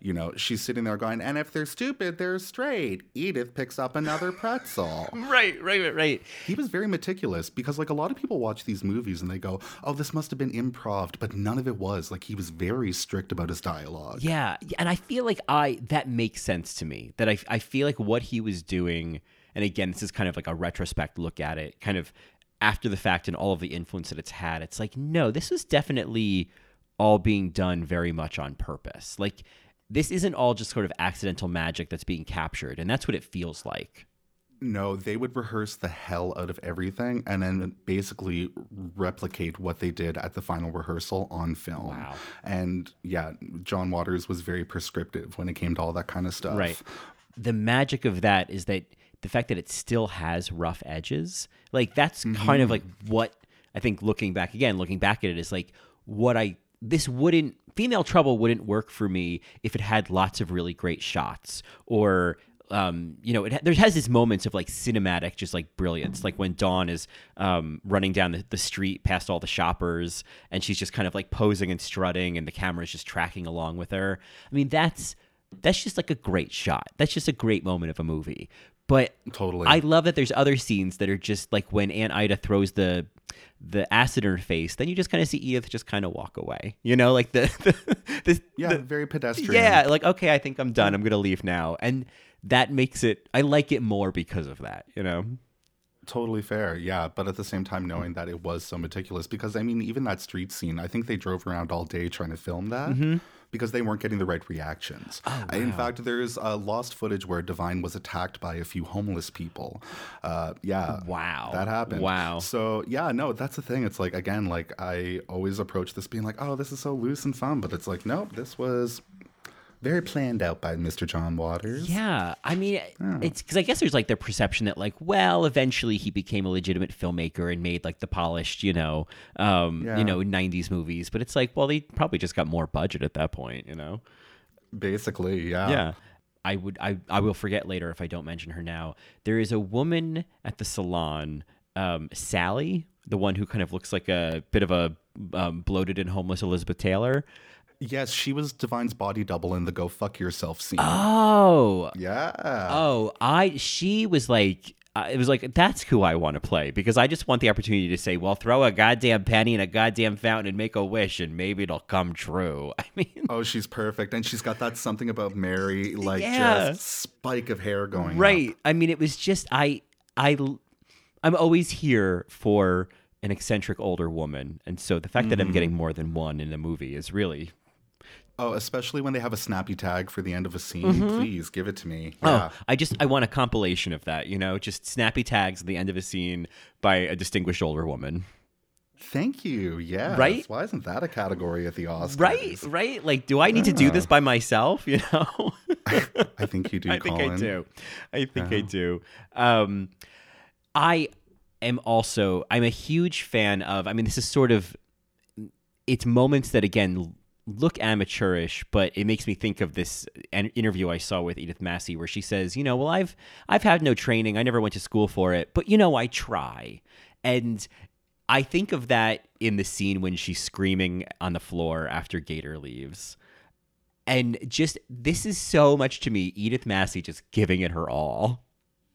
You know, she's sitting there going, and if they're stupid, they're straight. Edith picks up another pretzel Right, right, right, right. he was very meticulous because like a lot of people watch these movies and they go oh this must have been improv but none of it was like he was very strict about his dialogue Yeah, yeah, and I feel like I that makes sense to me. That I I feel like what he was doing, and again, this is kind of like a retrospect look at it, kind of after the fact and all of the influence that it's had. It's like no, this was definitely all being done very much on purpose. Like this isn't all just sort of accidental magic that's being captured, and that's what it feels like. no they would rehearse the hell out of everything and then basically replicate what they did at the final rehearsal on film Wow. and yeah john waters was very prescriptive when it came to all that kind of stuff Right. The magic of that is that the fact that it still has rough edges, like that's mm-hmm. kind of like what I think looking back again, looking back at it is like what I this wouldn't female trouble wouldn't work for me if it had lots of really great shots or um, you know, it there has these moments of like cinematic, just like brilliance, like when Dawn is um, running down the, the street past all the shoppers, and she's just kind of like posing and strutting, and the camera is just tracking along with her. I mean, that's that's just like a great shot. That's just a great moment of a movie. But Totally. I love that there's other scenes that are just like when Aunt Ida throws the the acid in her face, then you just kind of see Edith just kind of walk away. You know, like the, the, the yeah very pedestrian yeah, like okay, I think I'm done. I'm gonna leave now, and that makes it. I like it more because of that. You know. Totally fair, yeah. But at the same time, knowing that it was so meticulous, because I mean, even that street scene, I think they drove around all day trying to film that mm-hmm. Because they weren't getting the right reactions. In fact, there's uh, lost footage where Divine was attacked by a few homeless people. Uh, yeah. Wow. That happened. Wow. So, yeah, no, that's the thing. It's like, again, like I always approach this being like, oh, this is so loose and fun. But it's like, nope, this was very planned out by Mr. John Waters. Yeah, I mean, it's because I guess there's like the perception that like, well, eventually he became a legitimate filmmaker and made like the polished, you know, um, Yeah. you know, '90s movies. But it's like, well, they probably just got more budget at that point, you know. Basically, yeah. Yeah. I would I, I will forget later if I don't mention her now. There is a woman at the salon, um, Sally, the one who kind of looks like a bit of a um, bloated and homeless Elizabeth Taylor. Yes, she was Divine's body double in the "Go Fuck Yourself" scene. Oh, yeah. oh, I she was like. Uh, it was like that's who I want to play because I just want the opportunity to say, "Well, throw a goddamn penny in a goddamn fountain and make a wish, and maybe it'll come true." I mean, Oh, she's perfect, and she's got that something about Mary, like Yeah. just spike of hair going. up. right i mean it was just i i i'm always here for an eccentric older woman and so the fact that i'm getting more than one in a movie is really Oh, especially when they have a snappy tag for the end of a scene. Please give it to me. Yeah. oh i just i want a compilation of that you know just snappy tags at the end of a scene by a distinguished older woman Thank you. Yeah. Right? Why isn't that a category at the Oscars? right right like do i need to do this by myself you know I think you do. I think I do. I think I do. Um, I am also. I'm a huge fan of. I mean, this is sort of. It's moments that again look amateurish, but it makes me think of this uh, an interview I saw with Edith Massey where she says, you know, well, I've I've had no training. I never went to school for it, but you know, I try. And I think of that in the scene when she's screaming on the floor after Gator leaves. And just this is so much to me, Edith Massey just giving it her all.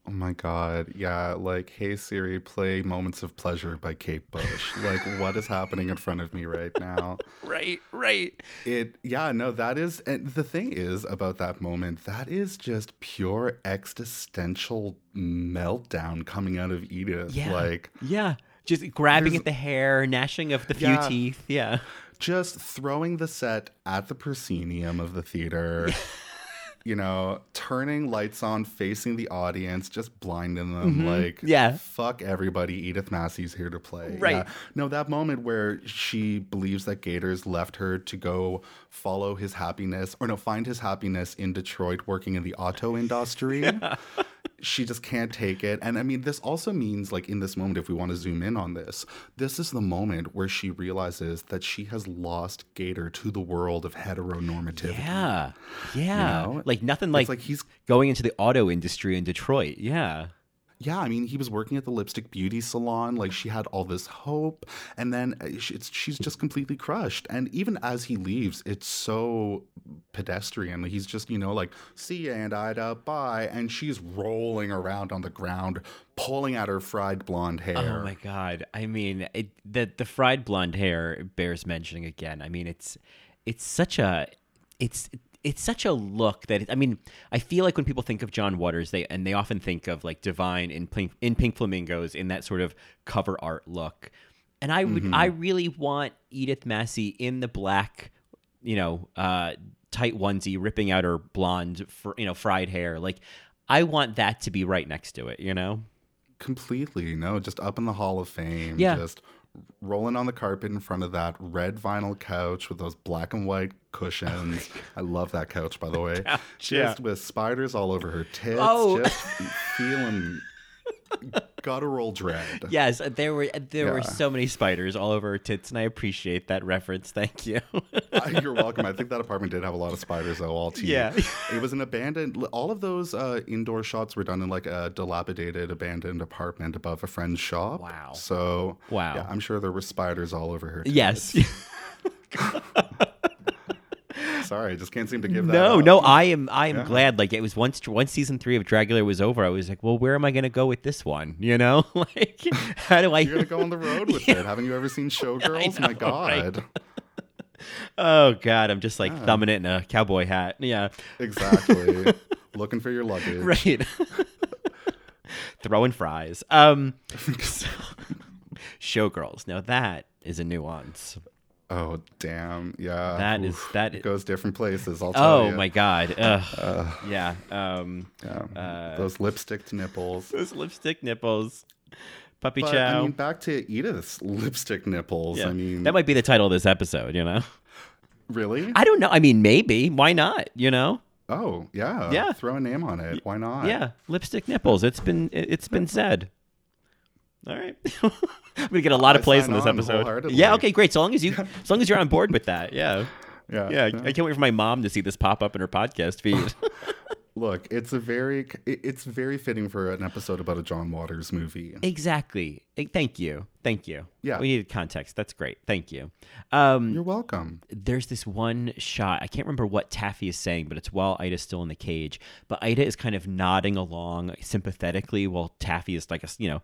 Oh my God. Yeah. Like, hey, Siri, play Moments of Pleasure by Kate Bush. like, what is happening in front of me right now? Right, right. It, yeah, no, that is, and the thing is about that moment, that is just pure existential meltdown coming out of Edith. Yeah. Like, yeah. Just grabbing at the hair, gnashing of the few Yeah. teeth. Yeah. just throwing the set at the proscenium of the theater. You know, turning lights on, facing the audience, just blinding them. Like, Mm-hmm. Yeah. fuck everybody. Edith Massey's here to play. Right. Yeah. No, that moment where she believes that Gators left her to go follow his happiness, or no, find his happiness in Detroit working in the auto industry. she just can't take it. And I mean, this also means, like, in this moment, if we want to zoom in on this, this is the moment where she realizes that she has lost Gator to the world of heteronormativity. Yeah. Yeah. know? Like nothing It's like, like he's going into the auto industry in Detroit. Yeah. Yeah, I mean, he was working at the lipstick beauty salon. Like, she had all this hope, and then uh, it's, she's just completely crushed. And even as he leaves, it's so pedestrian. He's just, you know, like, see ya, and Ida, bye. And she's rolling around on the ground, pulling at her fried blonde hair. Oh my god! I mean, it, the the fried blonde hair bears mentioning again. I mean, it's it's such a it's it's such a look that it, I mean, I feel like when people think of John Waters, they and they often think of like Divine in Pink in Pink Flamingos in that sort of cover art look. And I would I really want Edith Massey in the black, you know, uh, tight onesie, ripping out her blonde, fr- you know, fried hair. Like, I want that to be right next to it. You know. Completely. No, just up in the Hall of Fame. Yeah. Just rolling on the carpet in front of that red vinyl couch with those black and white cushions. I love that couch, by the way. just yeah. with spiders all over her tits. Oh. Just feeling guttural dread. Yes, there were there were so many spiders all over her tits, and I appreciate that reference. Thank you. Uh, You're welcome. I think that apartment did have a lot of spiders, though. All tea. Yeah. it was an abandoned. All of those uh, indoor shots were done in like a dilapidated, abandoned apartment above a friend's shop. Wow. So Wow. yeah, I'm sure there were spiders all over her. tits. yes. Sorry, I just can't seem to give that. no, up. no. I am. I am Yeah. glad. Like it was once once season three of Dragula was over. I was like, well, where am I going to go with this one? You know, like how do I? You're gonna go on the road with it. Haven't you ever seen Showgirls? know, My God. oh God, I'm just like thumbing it in a cowboy hat. Yeah, Exactly. Looking for your luggage. right. Throwing fries. Um, so- showgirls. Now that is a nuance. Oh damn. Yeah. That is- that it goes different places. I'll Oh you. my God. Ugh. yeah. Um. Yeah. uh, Those lipstick nipples. Those lipstick nipples. Puppy But chow. I mean, back to Edith's lipstick nipples. Yeah. I mean, that might be the title of this episode, you know? really? I don't know. I mean, maybe. Why not? You know? oh, yeah. Yeah. Throw a name on it. Why not? Yeah. Lipstick nipples. It's been it's been said. All right. I'm gonna get a lot of plays in this episode. Yeah, okay, great. So long as you as long as you're on board with that. Yeah. Yeah. Yeah. I can't wait for my mom to see this pop up in her podcast feed. Look, it's a very, it's very fitting for an episode about a John Waters movie. exactly. Thank you. Thank you. Yeah. We needed context. That's great. Thank you. Um You're welcome. there's this one shot. I can't remember what Taffy is saying, but it's while Ida's still in the cage. But Ida is kind of nodding along sympathetically while Taffy is like, a, you know,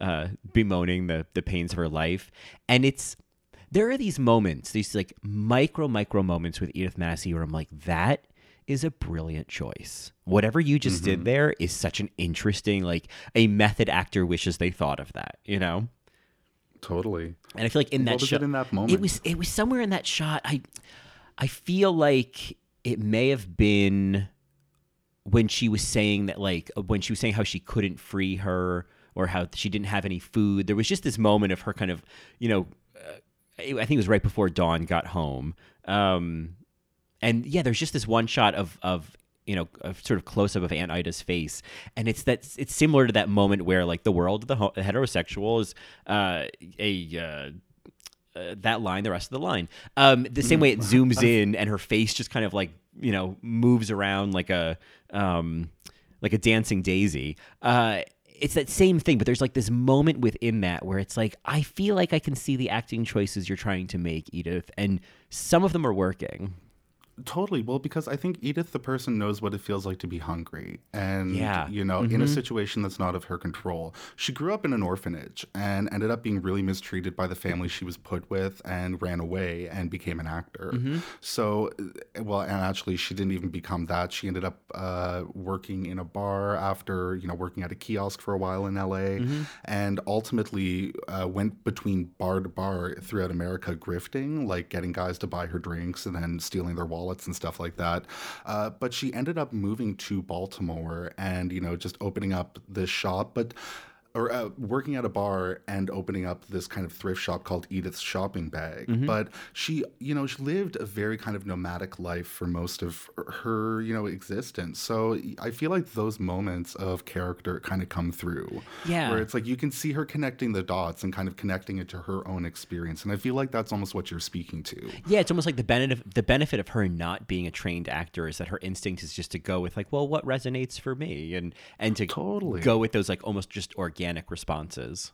uh, bemoaning the the pains of her life. And it's there are these moments, these like micro micro moments with Edith Massey where I'm like, that is a brilliant choice. Whatever you just did there is such an interesting, like a method actor wishes they thought of that. You know. Totally. And I feel like in that shot, in that moment? It was it was somewhere in that shot. I I feel like it may have been when she was saying that, like when she was saying how she couldn't free her or how she didn't have any food. There was just this moment of her kind of, you know, uh, I think it was right before Dawn got home. Um, and yeah, there's just this one shot of of you know a sort of close up of Aunt Ida's face, and it's that it's similar to that moment where like the world the ho- heterosexual is uh, a uh, uh, that line, the rest of the line. Um, the same way it zooms in and her face just kind of like you know moves around like a um, like a dancing daisy. Uh, it's that same thing, but there's like this moment within that where it's like I feel like I can see the acting choices you're trying to make, Edith, and some of them are working. Totally. Well, because I think Edith, the person, knows what it feels like to be hungry. And, Yeah. Mm-hmm. you know, in a situation that's not of her control. She grew up in an orphanage and ended up being really mistreated by the family she was put with and ran away and became an actor. Mm-hmm. So, uh, well, and actually, she didn't even become that. She ended up uh, working in a bar after, you know, working at a kiosk for a while in LA Mm-hmm. and ultimately uh, went between bar to bar throughout America grifting, like getting guys to buy her drinks and then stealing their wallets and stuff like that. Uh, but she ended up moving to Baltimore and, you know, just opening up this shop. But or uh, working at a bar and opening up this kind of thrift shop called Edith's Shopping Bag. Mm-hmm. But she, you know, she lived a very kind of nomadic life for most of her, you know, existence. So I feel like those moments of character kind of come through. Yeah. Where it's like you can see her connecting the dots and kind of connecting it to her own experience. And I feel like that's almost what you're speaking to. Yeah, it's almost like the benefit the benefit of her not being a trained actor is that her instinct is just to go with like, well, what resonates for me, and and to Totally. go with those like almost just organic responses.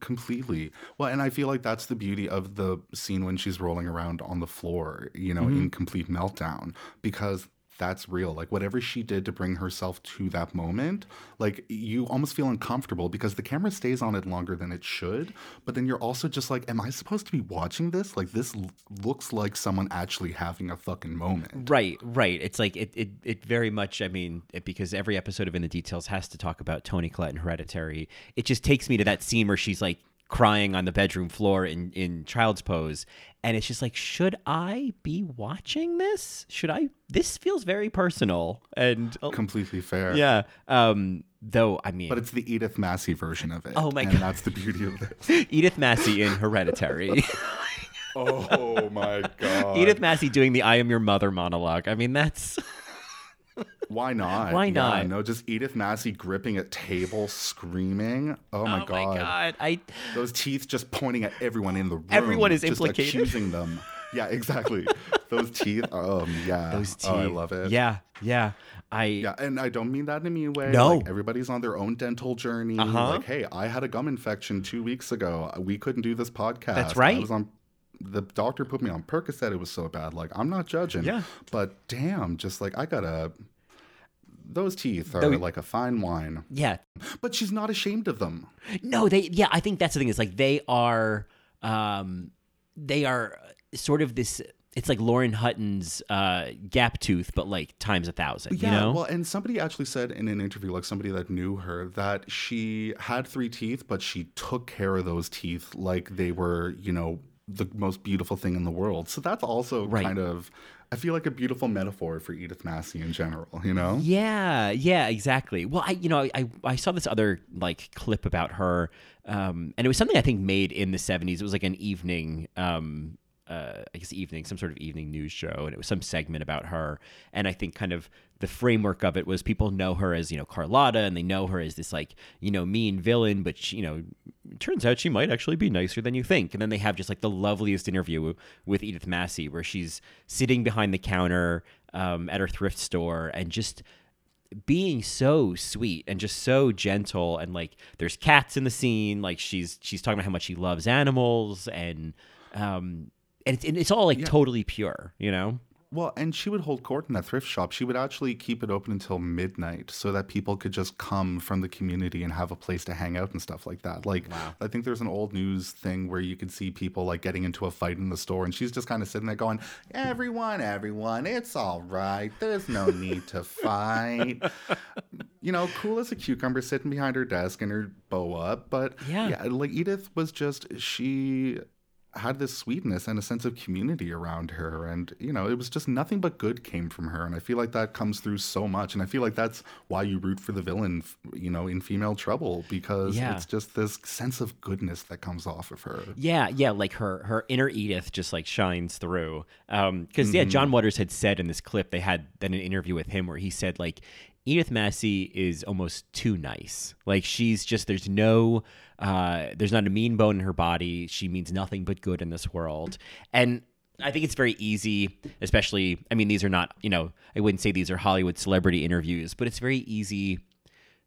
Completely. Well, and I feel like that's the beauty of the scene when she's rolling around on the floor, you know, Mm-hmm. in complete meltdown, because that's real. Like, whatever she did to bring herself to that moment, like, you almost feel uncomfortable because the camera stays on it longer than it should. But then you're also just like, am I supposed to be watching this? Like, this l- looks like someone actually having a fucking moment. Right, right. It's like it, it, it very much. I mean, it, because every episode of In the Details has to talk about Toni Collette and Hereditary. It just takes me to that scene where she's like crying on the bedroom floor in in Child's Pose, and it's just like, should I be watching this? Should I? This feels very personal, and oh, Completely fair. yeah. Um, though, I mean, But it's the Edith Massey version of it. Oh my and God. that's the beauty of this. Edith Massey in Hereditary. oh my God. Edith Massey doing the "I am your mother" monologue. I mean, that's Why not? Why Yeah, not? no, just Edith Massey gripping a table, screaming. Oh my, oh god. my god. I Those teeth just pointing at everyone in the room. Everyone is just implicated. accusing them. Yeah, exactly. Those teeth. Um, yeah. those teeth. Oh, I love it. Yeah, yeah. I Yeah, and I don't mean that in a mean way. No. Like, everybody's on their own dental journey. Uh-huh. Like, hey, I had a gum infection two weeks ago. We couldn't do this podcast. That's right. I was on. The doctor put me on Percocet. It was so bad. Like, I'm not judging. Yeah. But damn, just like I gotta. Those teeth are like a fine wine. yeah. But she's not ashamed of them. No, they yeah, I think that's the thing is like they are um they are sort of this it's like Lauren Hutton's uh gap tooth but like times a thousand, Yeah, you know? well, and somebody actually said in an interview, like somebody that knew her, that she had three teeth, but she took care of those teeth like they were, you know, the most beautiful thing in the world. So that's also Right. kind of, I feel like a beautiful metaphor for Edith Massey in general, you know? Yeah, yeah, exactly. Well, I you know I I saw this other like clip about her, um, and it was something I think made in the seventies. It was like an evening, um, uh, I guess evening, some sort of evening news show, and it was some segment about her. And I think kind of the framework of it was people know her as you know Carlotta, and they know her as this like you know mean villain, but she, you know turns out she might actually be nicer than you think. And then they have just like the loveliest interview with Edith Massey, where she's sitting behind the counter um, at her thrift store and just being so sweet and just so gentle. And like there's cats in the scene. Like she's she's talking about how much she loves animals and um and it's, and it's all like totally pure you know Well, and she would hold court in that thrift shop. She would actually keep it open until midnight so that people could just come from the community and have a place to hang out and stuff like that. Like, I think there's an old news thing where you could see people like getting into a fight in the store, and she's just kind of sitting there going, Everyone, everyone, it's all right. There's no need to fight. you know, cool as a cucumber sitting behind her desk and her bow up. But Yeah. yeah, like Edith was just, she had this sweetness and a sense of community around her and you know it was just nothing but good came from her and i feel like that comes through so much and i feel like that's why you root for the villain you know in female trouble because Yeah. it's just this sense of goodness that comes off of her. Yeah yeah like her her inner edith just like shines through. Um because yeah john waters had said in this clip they had then an interview with him where he said like edith massey is almost too nice. Like she's just there's no uh there's not a mean bone in her body she means nothing but good in this world and I think it's very easy, especially. I mean, these are not, you know, I wouldn't say these are Hollywood celebrity interviews, but it's very easy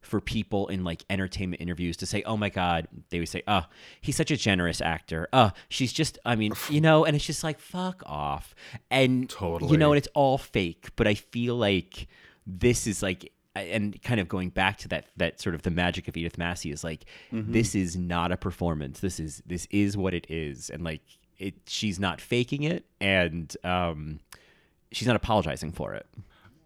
for people in like entertainment interviews to say, "Oh my God," they would say, "Oh, he's such a generous actor." Oh, she's just, I mean, you know, and it's just like, fuck off, and totally, you know, and it's all fake. But I feel like this is like, and kind of going back to that that sort of the magic of Edith Massey is like, this is not a performance. This is this is what it is, and like it, she's not faking it, and um, she's not apologizing for it.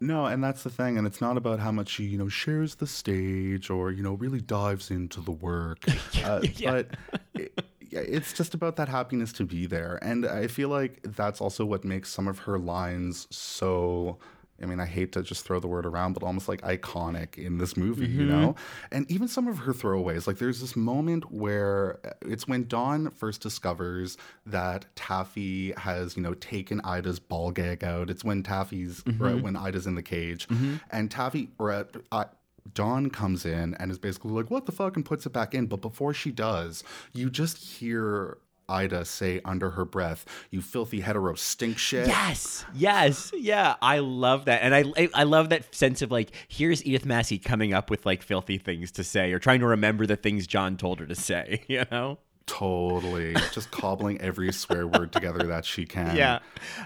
no and that's the thing. And it's not about how much she you know shares the stage or you know really dives into the work. Uh, but it, it's just about that happiness to be there. And i feel like that's also what makes some of her lines so I mean, I hate to just throw the word around, but almost like iconic in this movie, you Mm-hmm. know? And even some of her throwaways, like there's this moment where uh, it's when Dawn first discovers that Taffy has, you know, taken Ida's ball gag out. It's when Taffy's, Mm-hmm. when Ida's in the cage. And Taffy, or uh, uh, Dawn comes in and is basically like, what the fuck, and puts it back in. But before she does, you just hear Ida say under her breath, you filthy hetero stink shit. Yes, yes, yeah. I love that, and I I- love that sense of like, here's Edith Massey coming up with like filthy things to say, or trying to remember the things John told her to say. You know? Totally. Just cobbling every swear word together that she can. Yeah.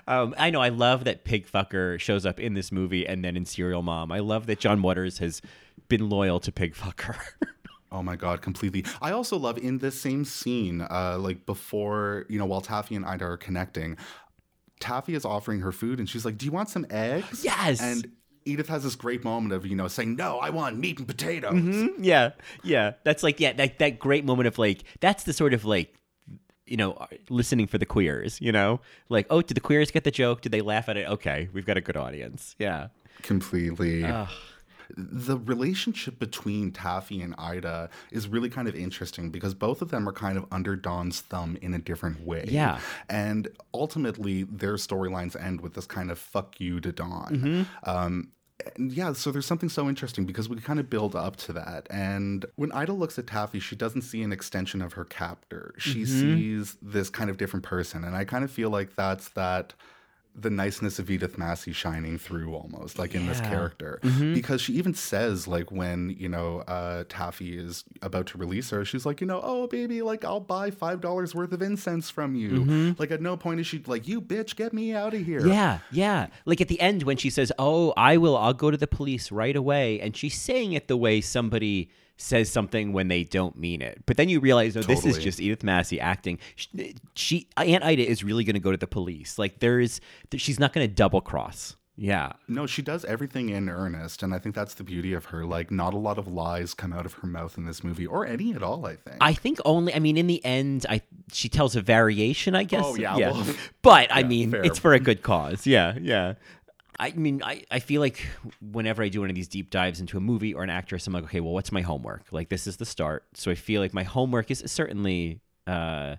Um, I know. I love that pig fucker shows up in this movie and then in Serial Mom. I love that John Waters has been loyal to pig fucker. Oh my god, completely. I also love in this same scene, uh, like before, you know, while Taffy and Ida are connecting, Taffy is offering her food and she's like, Do you want some eggs? Yes. And Edith has this great moment of, you know, saying, No, I want meat and potatoes. Mm-hmm. yeah, yeah. That's like yeah, that that great moment of like that's the sort of like you know listening for the queers. You know, like oh, did the queers get the joke? Did they laugh at it? Okay, we've got a good audience. Yeah. Completely. The relationship between Taffy and Ida is really kind of interesting because both of them are kind of under Dawn's thumb in a different way. Yeah. And ultimately, their storylines end with this kind of fuck you to Dawn. Um, and yeah, so there's something so interesting because we kind of build up to that. And when Ida looks at Taffy, she doesn't see an extension of her captor. She sees this kind of different person. And I kind of feel like that's that the niceness of Edith Massey shining through almost like in this character. Because she even says like when you know uh Taffy is about to release her she's like you know oh baby like I'll buy five dollars worth of incense from you. Like at no point is she like you bitch get me out of here. Yeah, yeah. Like at the end when she says, "Oh, I will. I'll go to the police right away," and she's saying it the way somebody says something when they don't mean it. But then you realize, oh, this is just Edith Massey acting. She, she Aunt Ida is really going to go to the police. Like there is, she's not going to double cross. Yeah. no she does everything in earnest and I think that's the beauty of her like not a lot of lies come out of her mouth in this movie or any at all I think I think only. I mean, in the end, I she tells a variation. I guess. Oh, yeah, well, but I mean, fair. it's for a good cause. Yeah, yeah. I mean, I, I feel like whenever I do one of these deep dives into a movie or an actress, I'm like, okay, well, what's my homework? Like, this is the start. So I feel like my homework is certainly uh,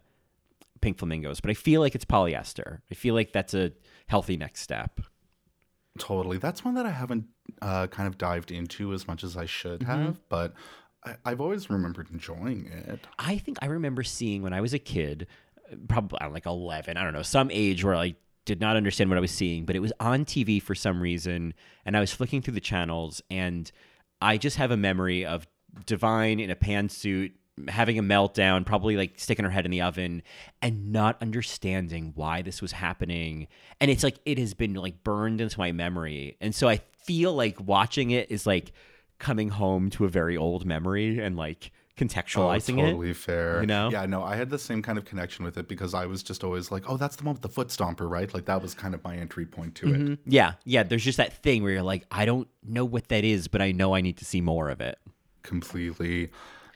Pink Flamingos, but I feel like it's polyester. I feel like that's a healthy next step. Totally. That's one that I haven't uh, kind of dived into as much as I should Mm-hmm. have, but I, I've always remembered enjoying it. I think I remember seeing when I was a kid, probably I don't know, like 11, I don't know, some age where I did not understand what I was seeing, but it was on TV for some reason. And I was flicking through the channels, and I just have a memory of Divine in a pantsuit having a meltdown, probably like sticking her head in the oven and not understanding why this was happening. And it's like it has been like burned into my memory. And so I feel like watching it is like coming home to a very old memory and like contextualizing oh, it. totally fair. you know? Yeah, no, I had the same kind of connection with it because I was just always like, oh, that's the one with the foot stomper, right? Like that was kind of my entry point to it. Yeah, yeah. There's just that thing where you're like, I don't know what that is, but I know I need to see more of it. Completely.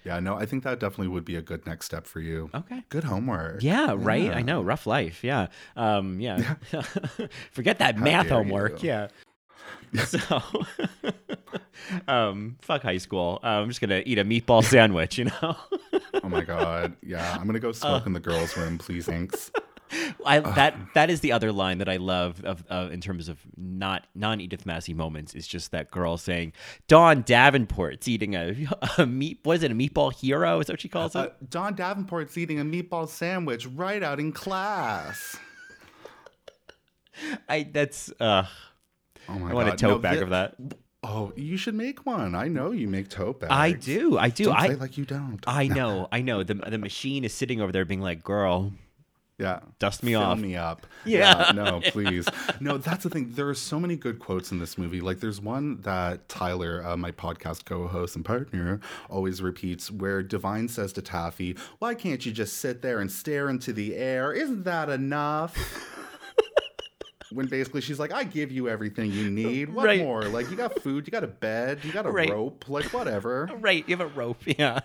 Yeah, no, I think that definitely would be a good next step for you. Okay. Good homework. Yeah, right. I know. Rough life. Yeah. Um, yeah. Forget that math homework. you. Yeah. So, um, fuck high school. Uh, I'm just gonna eat a meatball sandwich. You know. Oh my god. Yeah, I'm gonna go smoke in the girls' room, please, thanks. I, that that is the other line that I love of, of in terms of not non Edith Massey moments is just that girl saying Dawn Davenport's eating a, a meat what is it a meatball hero is that what she calls it Uh, Dawn Davenport's eating a meatball sandwich right out in class. I that's uh Oh my god. I want a tote No, bag of that Oh, you should make one. I know you make tote bags. I do I do Don't I like you don't. I know I know the the machine is sitting over there being like girl Yeah. Dust me Fill off. me up. Yeah. no, please. No, that's the thing. There are so many good quotes in this movie. Like, there's one that Tyler, uh, my podcast co host and partner, always repeats where Divine says to Taffy, Why can't you just sit there and stare into the air? Isn't that enough? When basically she's like, I give you everything you need. What Right. more? Like, you got food, you got a bed, you got a Right. rope, like, whatever. right you have a rope yeah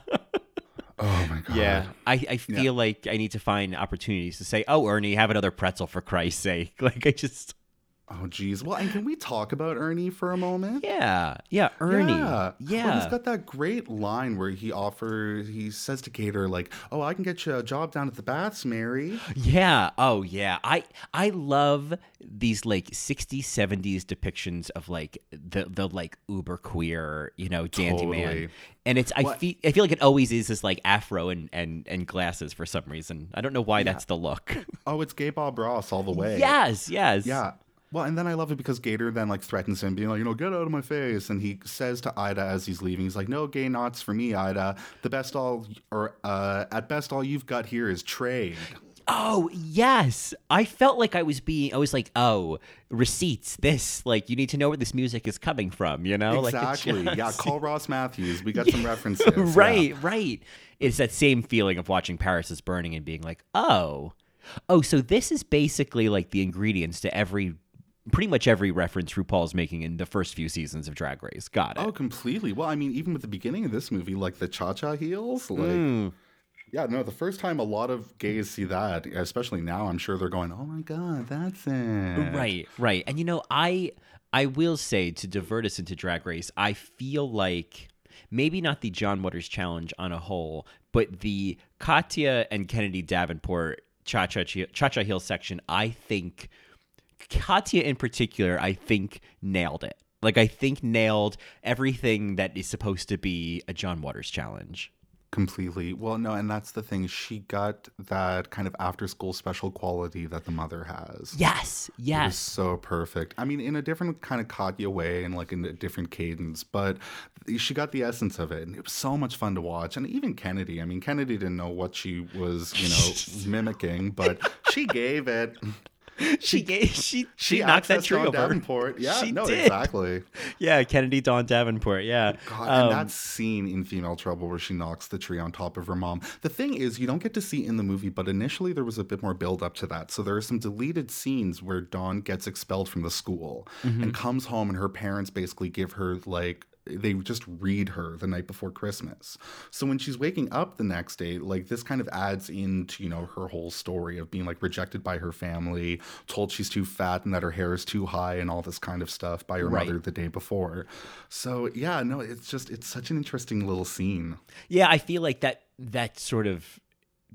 Oh my God. yeah I I feel like I need to find opportunities to say oh Ernie have another pretzel for Christ's sake like I just Oh, geez. Well, and can we talk about Ernie for a moment? Yeah, yeah, Ernie. Yeah. Yeah, Well, he's got that great line where he offers, he says to Gator, like, oh, I can get you a job down at the baths, Mary. Yeah. Oh, yeah. I I love these like 60s, 70s depictions of like the the like uber queer, you know, dandy man. And it's I feel I feel like it always is this like afro and and and glasses for some reason. I don't know why that's the look. Oh, it's gay Bob Ross all the way. yes, yes. Yeah. Well, and then I love it because Gator then like threatens him, being like, you know, get out of my face. And he says to Ida as he's leaving, he's like, no gay knots for me, Ida. The best all, or uh, at best, all you've got here is trade. Oh, yes. I felt like I was being I was like, "Oh, receipts. This like you need to know where this music is coming from, you know?" Like, exactly. yeah. just- Call Ross Mathews. We got some references. Yeah. right, right. It's that same feeling of watching Paris is Burning and being like, oh, oh, so this is basically like the ingredients to every, pretty much every reference RuPaul's making in the first few seasons of Drag Race. Got it. Oh, completely. Well, I mean, even with the beginning of this movie, like the cha cha heels, like. Mm. Yeah, no, the first time a lot of gays see that, especially now, I'm sure they're going, oh my God, that's it. Right, right. And you know, I I will say to divert us into Drag Race, I feel like maybe not the John Waters challenge on a whole, but the Katya and Kennedy Davenport cha cha cha cha heel section, I think Katya in particular, I think nailed it. Like I think nailed everything that is supposed to be a John Waters challenge. Completely. Well, no, and that's the thing. She got that kind of after school special quality that the mother has. Yes, It was yes. so perfect. I mean, in a different kind of Katya way and like in a different cadence, but she got the essence of it. And it was so much fun to watch. And even Kennedy, I mean, Kennedy didn't know what she was, you know, mimicking, but she gave it. She gave she she, knocked that tree Dawn over. Davenport. Yeah, She no, did. exactly. Yeah, Kennedy Dawn Davenport. Yeah. God, Um, and that scene in Female Trouble where she knocks the tree on top of her mom. The thing is, you don't get to see in the movie, but initially there was a bit more build up to that. So there are some deleted scenes where Dawn gets expelled from the school Mm-hmm. and comes home, and her parents basically give her like they just read her the night before Christmas. So when she's waking up the next day, like this kind of adds into, you know, her whole story of being like rejected by her family, told she's too fat and that her hair is too high and all this kind of stuff by her Right. mother the day before. So yeah, no, it's just it's such an interesting little scene. Yeah, I feel like that that sort of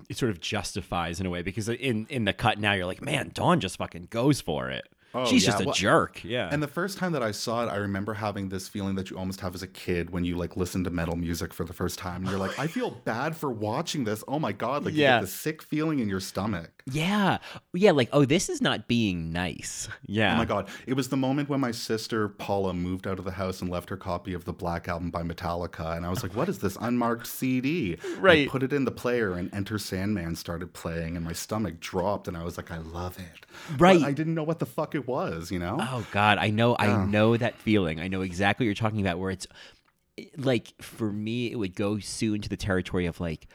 it sort of justifies in a way because in in the cut now you're like, man, Dawn just fucking goes for it. Oh, She's yeah, just a well- jerk. Yeah. And the first time that I saw it, I remember having this feeling that you almost have as a kid when you like listen to metal music for the first time. And you're like, I feel bad for watching this. Oh my God. Like you get the sick feeling in your stomach. Yeah. Yeah, like, oh, this is not being nice. Yeah. Oh my God. It was the moment when my sister Paula moved out of the house and left her copy of the Black Album by Metallica. And I was like, what is this unmarked CD? And I Right. put it in the player and Enter Sandman started playing and my stomach dropped and I was like, I love it. But Right. I didn't know what the fuck it was, you know? Oh God, I know, I know that feeling. I know exactly what you're talking about. Where it's like for me, it would go soon to the territory of like,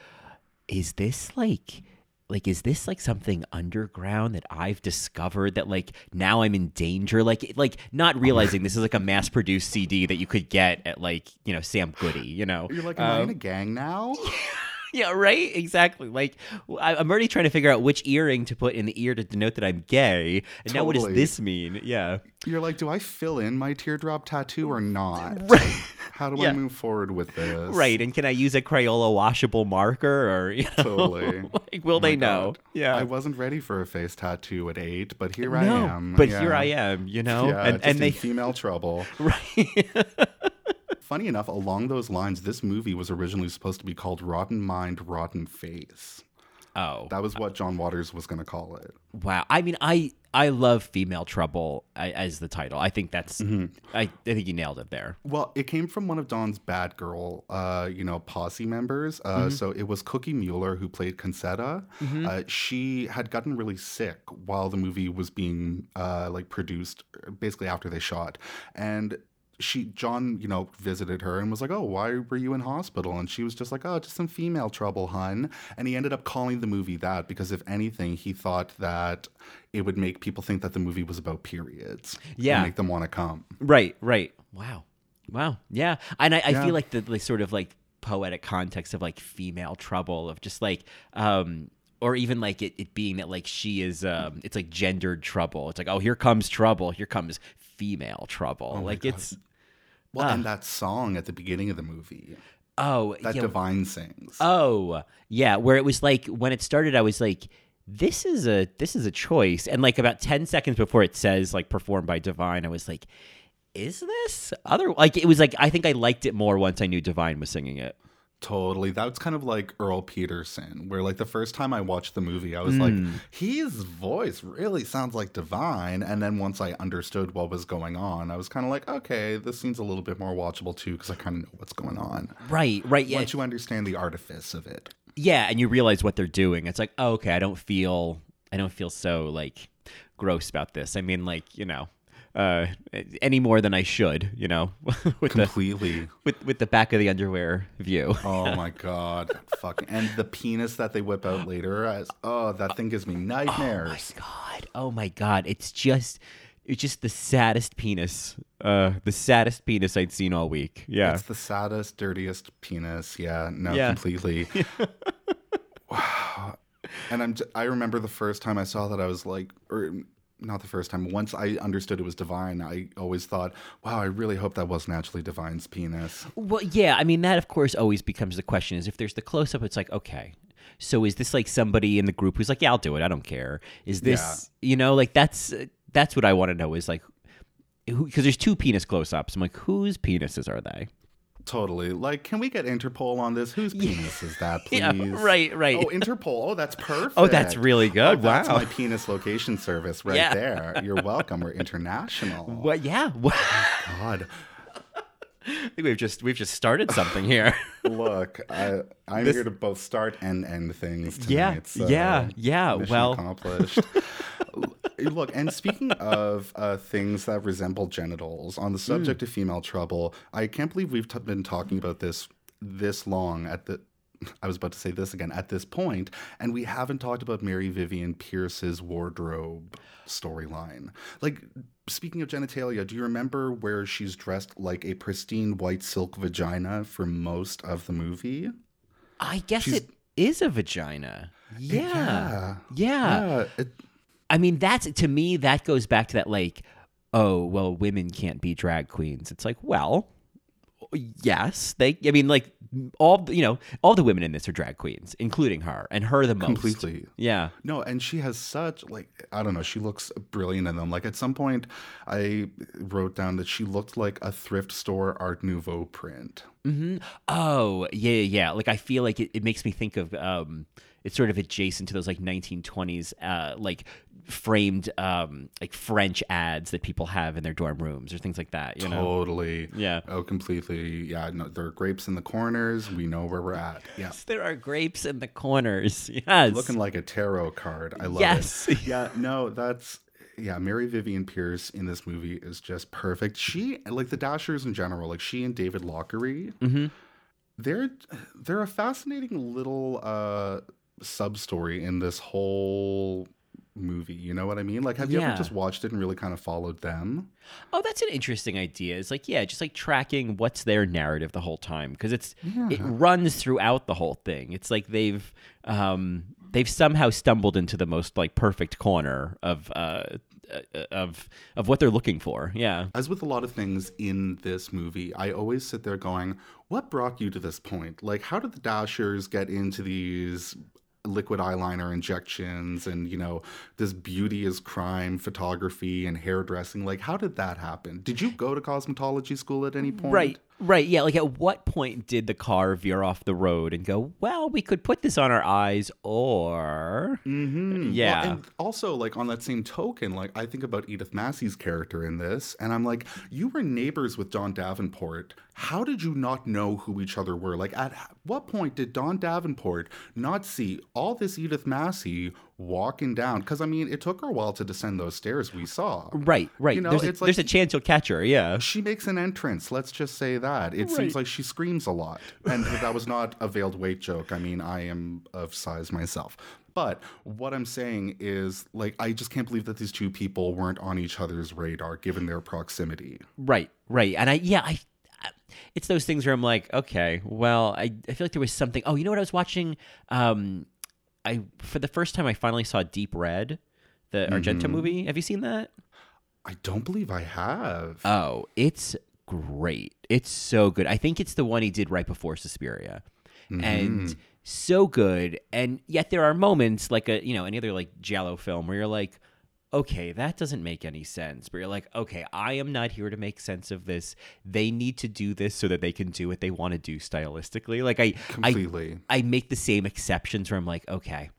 is this like, like, is this like something underground that I've discovered that like now I'm in danger? Like, like not realizing this is like a mass-produced CD that you could get at like you know Sam Goody. You know, You're like, am I in Um, a gang now? yeah, right. Exactly. Like I'm already trying to figure out which earring to put in the ear to denote that I'm gay. And now, what does this mean? Yeah. You're like, do I fill in my teardrop tattoo or not? Right. How do Yeah. I move forward with this? Right, and can I use a Crayola washable marker, or you know, Totally. like, will Oh they know? God. Yeah, I wasn't ready for a face tattoo at eight, but here no, I am. but Yeah. here I am. You know, Yeah, and and in they female trouble. right. Funny enough, along those lines, this movie was originally supposed to be called Rotten Mind, Rotten Face. oh, That was what John Waters was going to call it. wow. I mean, I I love female trouble as the title. I think that's Mm-hmm. I, I think you nailed it there. Well, it came from one of Dawn's bad girl, uh, you know, posse members. Uh, So it was Cookie Mueller who played Concetta. Uh, she had gotten really sick while the movie was being uh, like produced, basically after they shot, and she John, you know, visited her and was like, "Oh, why were you in hospital?" And she was just like, "Oh, just some female trouble, hun." And he ended up calling the movie that because if anything, he thought that it would make people think that the movie was about periods. and Yeah. make them want to come. Right, right. Wow, wow. Yeah, and I, I Yeah. feel like the, the sort of like poetic context of like female trouble of just like um or even like it, it being that like she is um it's like gendered trouble it's like oh here comes trouble here comes female trouble Oh like God. it's Well, Ah. and that song at the beginning of the movie. Oh that yeah, Divine sings. oh yeah where it was like when it started i was like this is a this is a choice. And like about 10 seconds before it says like performed by divine i was like is this? Other like it was like i think i liked it more once i knew divine was singing it Totally. That's kind of like Earl Peterson, where like the first time I watched the movie, I was like, Hmm. his voice really sounds like Divine. And then once I understood what was going on, I was kind of like, okay, this seems a little bit more watchable too, because I kind of know what's going on. right right yeah Once you understand the artifice of it. yeah and you realize what they're doing it's like oh, okay i don't feel i don't feel so like gross about this i mean like you know uh any more than i should you know with the Completely. with with the back of the underwear view Oh my god, fucking and the penis that they whip out later as oh that thing gives me nightmares. Oh my god oh my god it's just it's just the saddest penis uh the saddest penis i'd seen all week yeah It's the saddest, dirtiest penis. Yeah, no, Yeah. completely. wow. And I'm j- I remember the first time I saw that I was like or not the first time. Once I understood it was divine, I always thought, "Wow, I really hope that wasn't actually Divine's penis." Well, yeah, I mean that of course always becomes the question is if there's the close up, it's like okay, so is this like somebody in the group who's like, yeah, I'll do it, I don't care. Is this you know like that's that's what I want to know is like because there's two penis close ups. I'm like, whose penises are they? Totally. Like, can we get Interpol on this? Whose penis is that, please? Yeah, right, right. Oh, Interpol. Oh, that's perfect. Oh, that's really oh, good. Oh, that's Wow. my penis location service right Yeah. there. You're welcome. We're international. What? Yeah, what? God. I think we've just we've just started something here. Look, I, I'm This- here to both start and end things tonight. Yeah, so uh, yeah, yeah, mission well- accomplished. Look, and speaking of uh, things that resemble genitals, on the Hmm. subject of female trouble, I can't believe we've t- been talking about this this long at the. I was about to say this again at this point, and we haven't talked about Mary Vivian Pearce's wardrobe storyline. Like, speaking of genitalia, do you remember where she's dressed like a pristine white silk vagina for most of the movie? I guess She's- it is a vagina. Yeah, Yeah. yeah. Yeah, it, I mean, that's to me that goes back to that like, oh well, women can't be drag queens. It's like, well, yes, they. I mean, like all the- you know, all the women in this are drag queens, including her, and her the most. Completely. Yeah. No, and she has such like I don't know, she looks brilliant in them. Like at some point I wrote down that she looked like a thrift store art nouveau print. hmm Oh yeah, yeah, yeah. Like I feel like it, it makes me think of um, it's sort of adjacent to those like 1920s uh, like framed um, like French ads that people have in their dorm rooms or things like that. You know. Totally. Yeah. Oh, completely. Yeah, no, there are grapes in the corners. We know where we're at. Yeah. There are grapes in the corners. Yes. Looking like a tarot card. I love Yes. it. Yes. yeah, no, that's yeah, Mary Vivian Pearce in this movie is just perfect. She like the Dashers in general, like she and David Lochary, hmm they're they're a fascinating little uh sub story in this whole movie. You know what I mean? Like, have you Yeah. ever just watched it and really kind of followed them? Oh, that's an interesting idea. It's like, yeah, just like tracking what's their narrative the whole time because it's it runs throughout the whole thing. It's like they've um they've somehow stumbled into the most like perfect corner of uh uh, of of what they're looking for. Yeah. As with a lot of things in this movie, I always sit there going, "What brought you to this point? Like, how did the Dashers get into these?" Liquid eyeliner injections and you know this beauty is crime photography and hairdressing. Like how did that happen? Did you go to cosmetology school at any mm-hmm. point? Right. Right. Yeah. Like, at what point did the car veer off the road and go, well, we could put this on our eyes, or. Mm-hmm. Yeah. and also, like on that same token, like I think about Edith Massey's character in this, and I'm like, you were neighbors with Dawn Davenport. How did you not know who each other were? Like, at what point did Dawn Davenport not see all this Edith Massey walking down? Because I mean, it took her a while to descend those stairs. We saw. Right. Right. You know, there's, a, like- there's a chance you'll catch her. Yeah. She makes an entrance. Let's just say that. It Right. seems like she screams a lot. And that was not a veiled weight joke. I mean, I am of size myself. But what I'm saying is, like, I just can't believe that these two people weren't on each other's radar given their proximity. Right, right. And I, yeah, I, I- it's those things where I'm like, okay, well, I, I feel like there was something. Oh, you know what? I was watching, um, I for the first time I finally saw Deep Red, the Argento Mm-hmm. movie. Have you seen that? I don't believe I have. Oh, it's great. It's so good. I think it's the one he did right before Suspiria. Mm-hmm. And so good. And yet there are moments like a, you know, any other like giallo film where you're like, okay, that doesn't make any sense. But you're like, okay, I am not here to make sense of this. They need to do this so that they can do what they want to do stylistically. Like I Completely. I I make the same exceptions where I'm like, okay.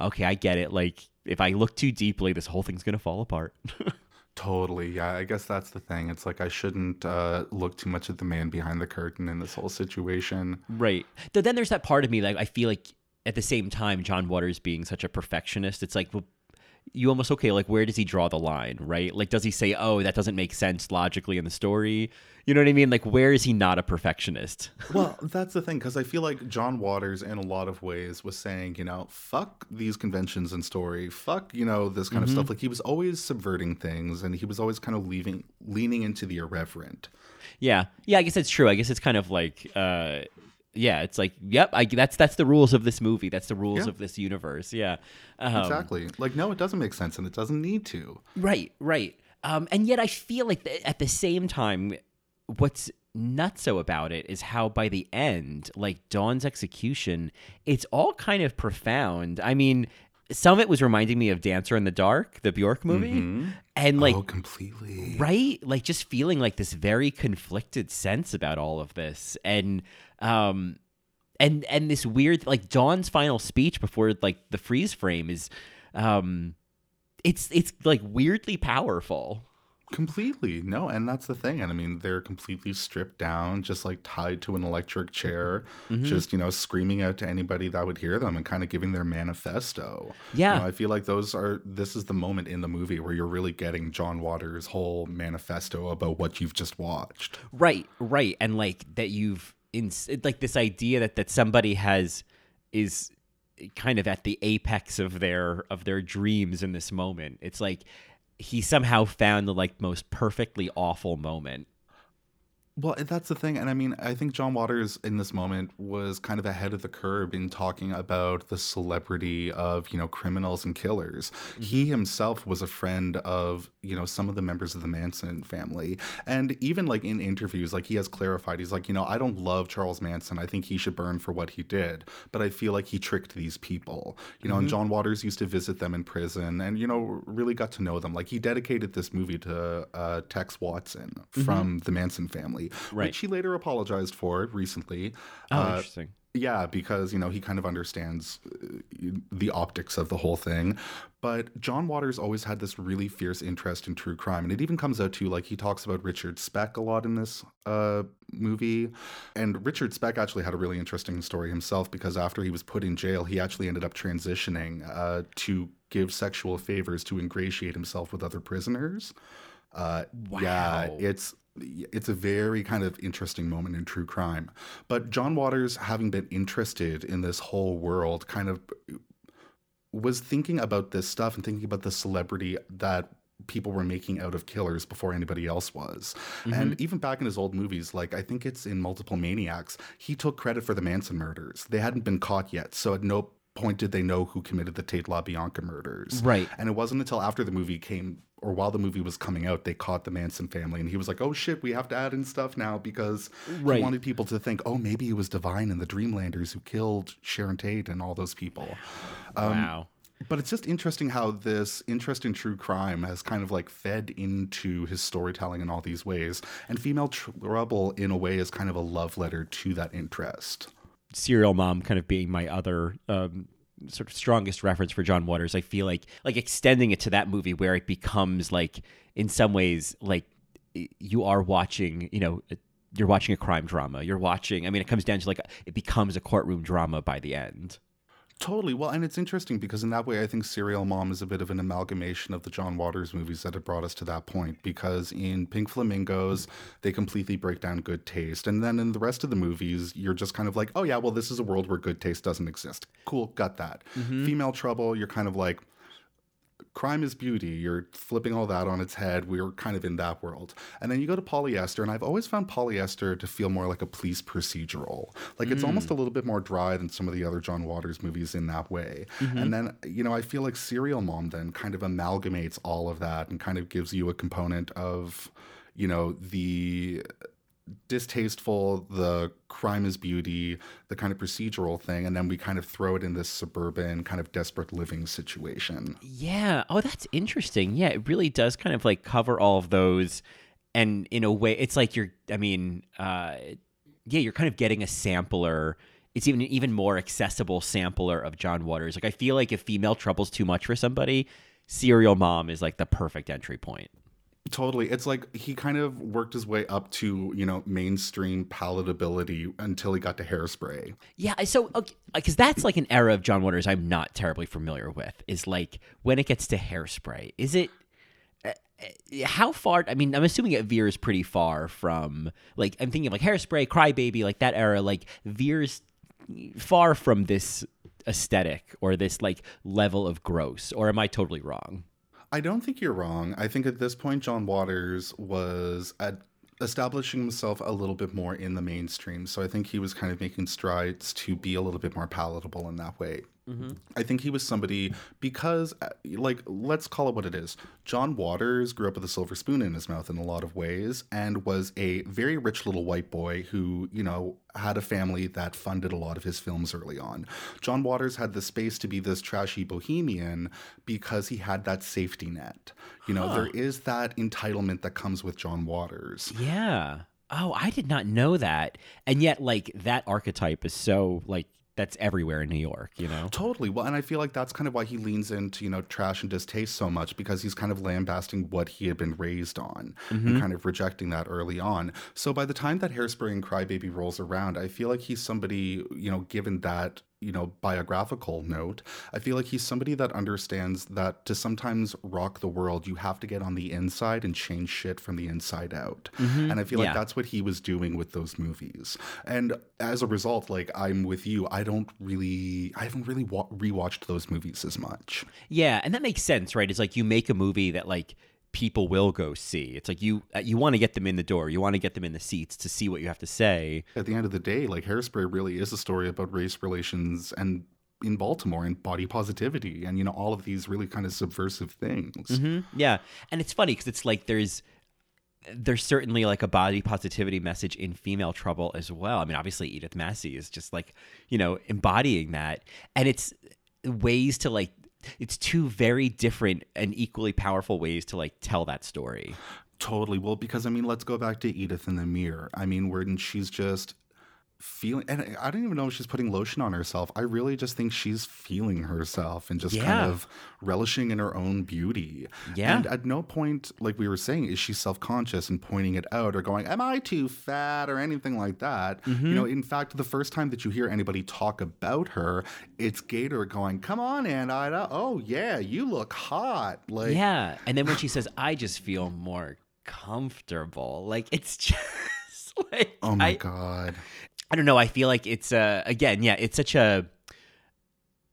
Okay, I get it. Like if I look too deeply, this whole thing's going to fall apart. Totally. Yeah, I guess that's the thing. It's like I shouldn't uh, look too much at the man behind the curtain in this whole situation. Right. but then there's that part of me like I feel like at the same time John Waters being such a perfectionist, it's like well, you almost okay, like where does he draw the line, right? Like does he say, "Oh, that doesn't make sense logically in the story?" You know what I mean? Like where is he not a perfectionist? Well, that's the thing, because I feel like John Waters, in a lot of ways, was saying, you know, fuck these conventions and story, fuck, you know, this kind of stuff. Like he was always subverting things, and he was always kind of leaving, leaning into the irreverent. yeah. Yeah, I guess it's true. I guess it's kind of like uh yeah, it's like, yep, I, that's that's the rules of this movie. That's the rules Yeah. of this universe. Yeah. Um, Exactly. Like, no, it doesn't make sense, and it doesn't need to. Right, right. Um, and yet I feel like th- at the same time, what's nutso about it is how by the end, like Dawn's execution, it's all kind of profound. I mean, some of it was reminding me of Dancer in the Dark, the Bjork movie, and like oh, completely. right? Like just feeling like this very conflicted sense about all of this. And um and and this weird like dawn's final speech before like the freeze frame is um it's it's like weirdly powerful Completely. No, and that's the thing. And I mean, they're completely stripped down, just like tied to an electric chair, Mm-hmm. just, you know, screaming out to anybody that would hear them and kind of giving their manifesto. Yeah. You know, I feel like those are, this is the moment in the movie where you're really getting John Waters' whole manifesto about what you've just watched. right right and like that you've in like this idea that that somebody has is kind of at the apex of their of their dreams in this moment it's like he somehow found the like most perfectly awful moment Well, that's the thing. And I mean, I think John Waters in this moment was kind of ahead of the curve in talking about the celebrity of, you know, criminals and killers. Mm-hmm. He himself was a friend of, you know, some of the members of the Manson family. And even like in interviews, like he has clarified, he's like, you know, I don't love Charles Manson. I think he should burn for what he did. But I feel like he tricked these people, you know, and mm-hmm. John Waters used to visit them in prison and, you know, really got to know them. Like he dedicated this movie to uh, Tex Watson mm-hmm. from the Manson family Right. which he later apologized for recently. oh Uh, interesting yeah, because you know he kind of understands uh, the optics of the whole thing. But John Waters always had this really fierce interest in true crime, and it even comes out to like he talks about Richard Speck a lot in this uh, movie. And Richard Speck actually had a really interesting story himself because after he was put in jail, he actually ended up transitioning uh, to give sexual favors to ingratiate himself with other prisoners. Uh, Yeah, it's it's a very kind of interesting moment in true crime. But John Waters, having been interested in this whole world, kind of uh, was thinking about this stuff and thinking about the celebrity that people were making out of killers before anybody else was. And mm-hmm. even back in his old movies, like I think it's in Multiple Maniacs, he took credit for the Manson murders. They hadn't been caught yet, so at no point did they know who committed the Tate LaBianca murders. Right. And it wasn't until after the movie came or while the movie was coming out, they caught the Manson family, and he was like, "Oh shit, we have to add in stuff now because Right. he wanted people to think, oh, maybe it was Divine and the Dreamlanders who killed Sharon Tate and all those people." Um, wow But it's just interesting how this interest in true crime has kind of like fed into his storytelling in all these ways, and Female Trouble, in a way, is kind of a love letter to that interest. Serial mom kind of being my other um, sort of strongest reference for John Waters. I feel like like extending it to that movie where it becomes like in some ways like you are watching, you know, you're watching a crime drama. You're watching. I mean, it comes down to like it becomes a courtroom drama by the end. Totally. Well, and it's interesting because in that way, I think Serial Mom is a bit of an amalgamation of the John Waters movies that have brought us to that point. Because in Pink Flamingos, they completely break down good taste. And then in the rest of the movies, you're just kind of like, oh, yeah, well, this is a world where good taste doesn't exist. Cool, got that. Mm-hmm. Female Trouble, you're kind of like, crime is beauty. You're flipping all that on its head. We're kind of in that world. And then you go to polyester, and I've always found polyester to feel more like a police procedural. Like it's almost a mm. little bit more dry than some of the other John Waters movies in that way. Mm-hmm. And then, you know, I feel like Serial Mom then kind of amalgamates all of that and kind of gives you a component of, you know, the distasteful, the crime is beauty, the kind of procedural thing, and then we kind of throw it in this suburban kind of desperate living situation. Yeah. Oh, that's interesting. Yeah, it really does kind of like cover all of those. And in a way, it's like you're, I mean, uh, yeah, you're kind of getting a sampler. It's even an even more accessible sampler of John Waters. Like, I feel like if female trouble's too much for somebody, Serial Mom is like the perfect entry point. Totally. It's like he kind of worked his way up to, you know, mainstream palatability until he got to hairspray. Yeah, so because that's like an era of John Waters I'm not terribly familiar with. Is like when it gets to hairspray, is it? uh, How far? I mean, I'm assuming it veers pretty far from like I'm thinking of like hairspray, crybaby, like that era. Like veers far from this aesthetic or this like level of gross. Or am I totally wrong? I don't think you're wrong. I think at this point, John Waters was at establishing himself a little bit more in the mainstream. So I think he was kind of making strides to be a little bit more palatable in that way. I think he was somebody because, uh, like, let's call it what it is. John Waters grew up with a silver spoon in his mouth in a lot of ways and was a very rich little white boy who, you know, had a family that funded a lot of his films early on. John Waters had the space to be this trashy bohemian because he had that safety net. You know, there is that entitlement that comes with John Waters. Yeah. Oh, I did not know that. And yet, like that archetype is so like that's everywhere in New York. You know. Totally. Well, and I feel like that's kind of why he leans into, you know, trash and distaste so much because he's kind of lambasting what he had been raised on and mm-hmm. kind of rejecting that early on. So by the time that Hairspray and Crybaby rolls around, I feel like he's somebody, you know, given that you know biographical note i feel like he's somebody that understands that to sometimes rock the world you have to get on the inside and change shit from the inside out. Mm-hmm. And i feel Yeah. like that's what he was doing with those movies. And as a result like i'm with you. I don't really i haven't really wa- rewatched those movies as much. Yeah, and that makes sense, right? It's like you make a movie that like people will go see. It's like you uh, you want to get them in the door, you want to get them in the seats to see what you have to say. at the end of the day like hairspray really is a story about race relations and in baltimore and body positivity and you know all of these really kind of subversive things hmm Yeah, and it's funny because it's like there's there's certainly like a body positivity message in female trouble as well. I mean, obviously Edith Massey is just like you know embodying that, and it's ways to like it's two very different and equally powerful ways to like tell that story. Totally. Well, because I mean, let's go back to Edith in the mirror. I mean, when she's just feeling, and I don't even know if she's putting lotion on herself. I really just think she's feeling herself and just Yeah. kind of relishing in her own beauty. Yeah. And at no point, like we were saying, is she self conscious and pointing it out or going, Am I too fat or anything like that? Mm-hmm. You know, in fact, the first time that you hear anybody talk about her, it's Gator going, Come on, Aunt Ida. Oh, yeah, you look hot. Like, yeah, and then when she says, "I just feel more comfortable," like it's just like Oh my I, God. I don't know. I feel like it's uh again, yeah, it's such a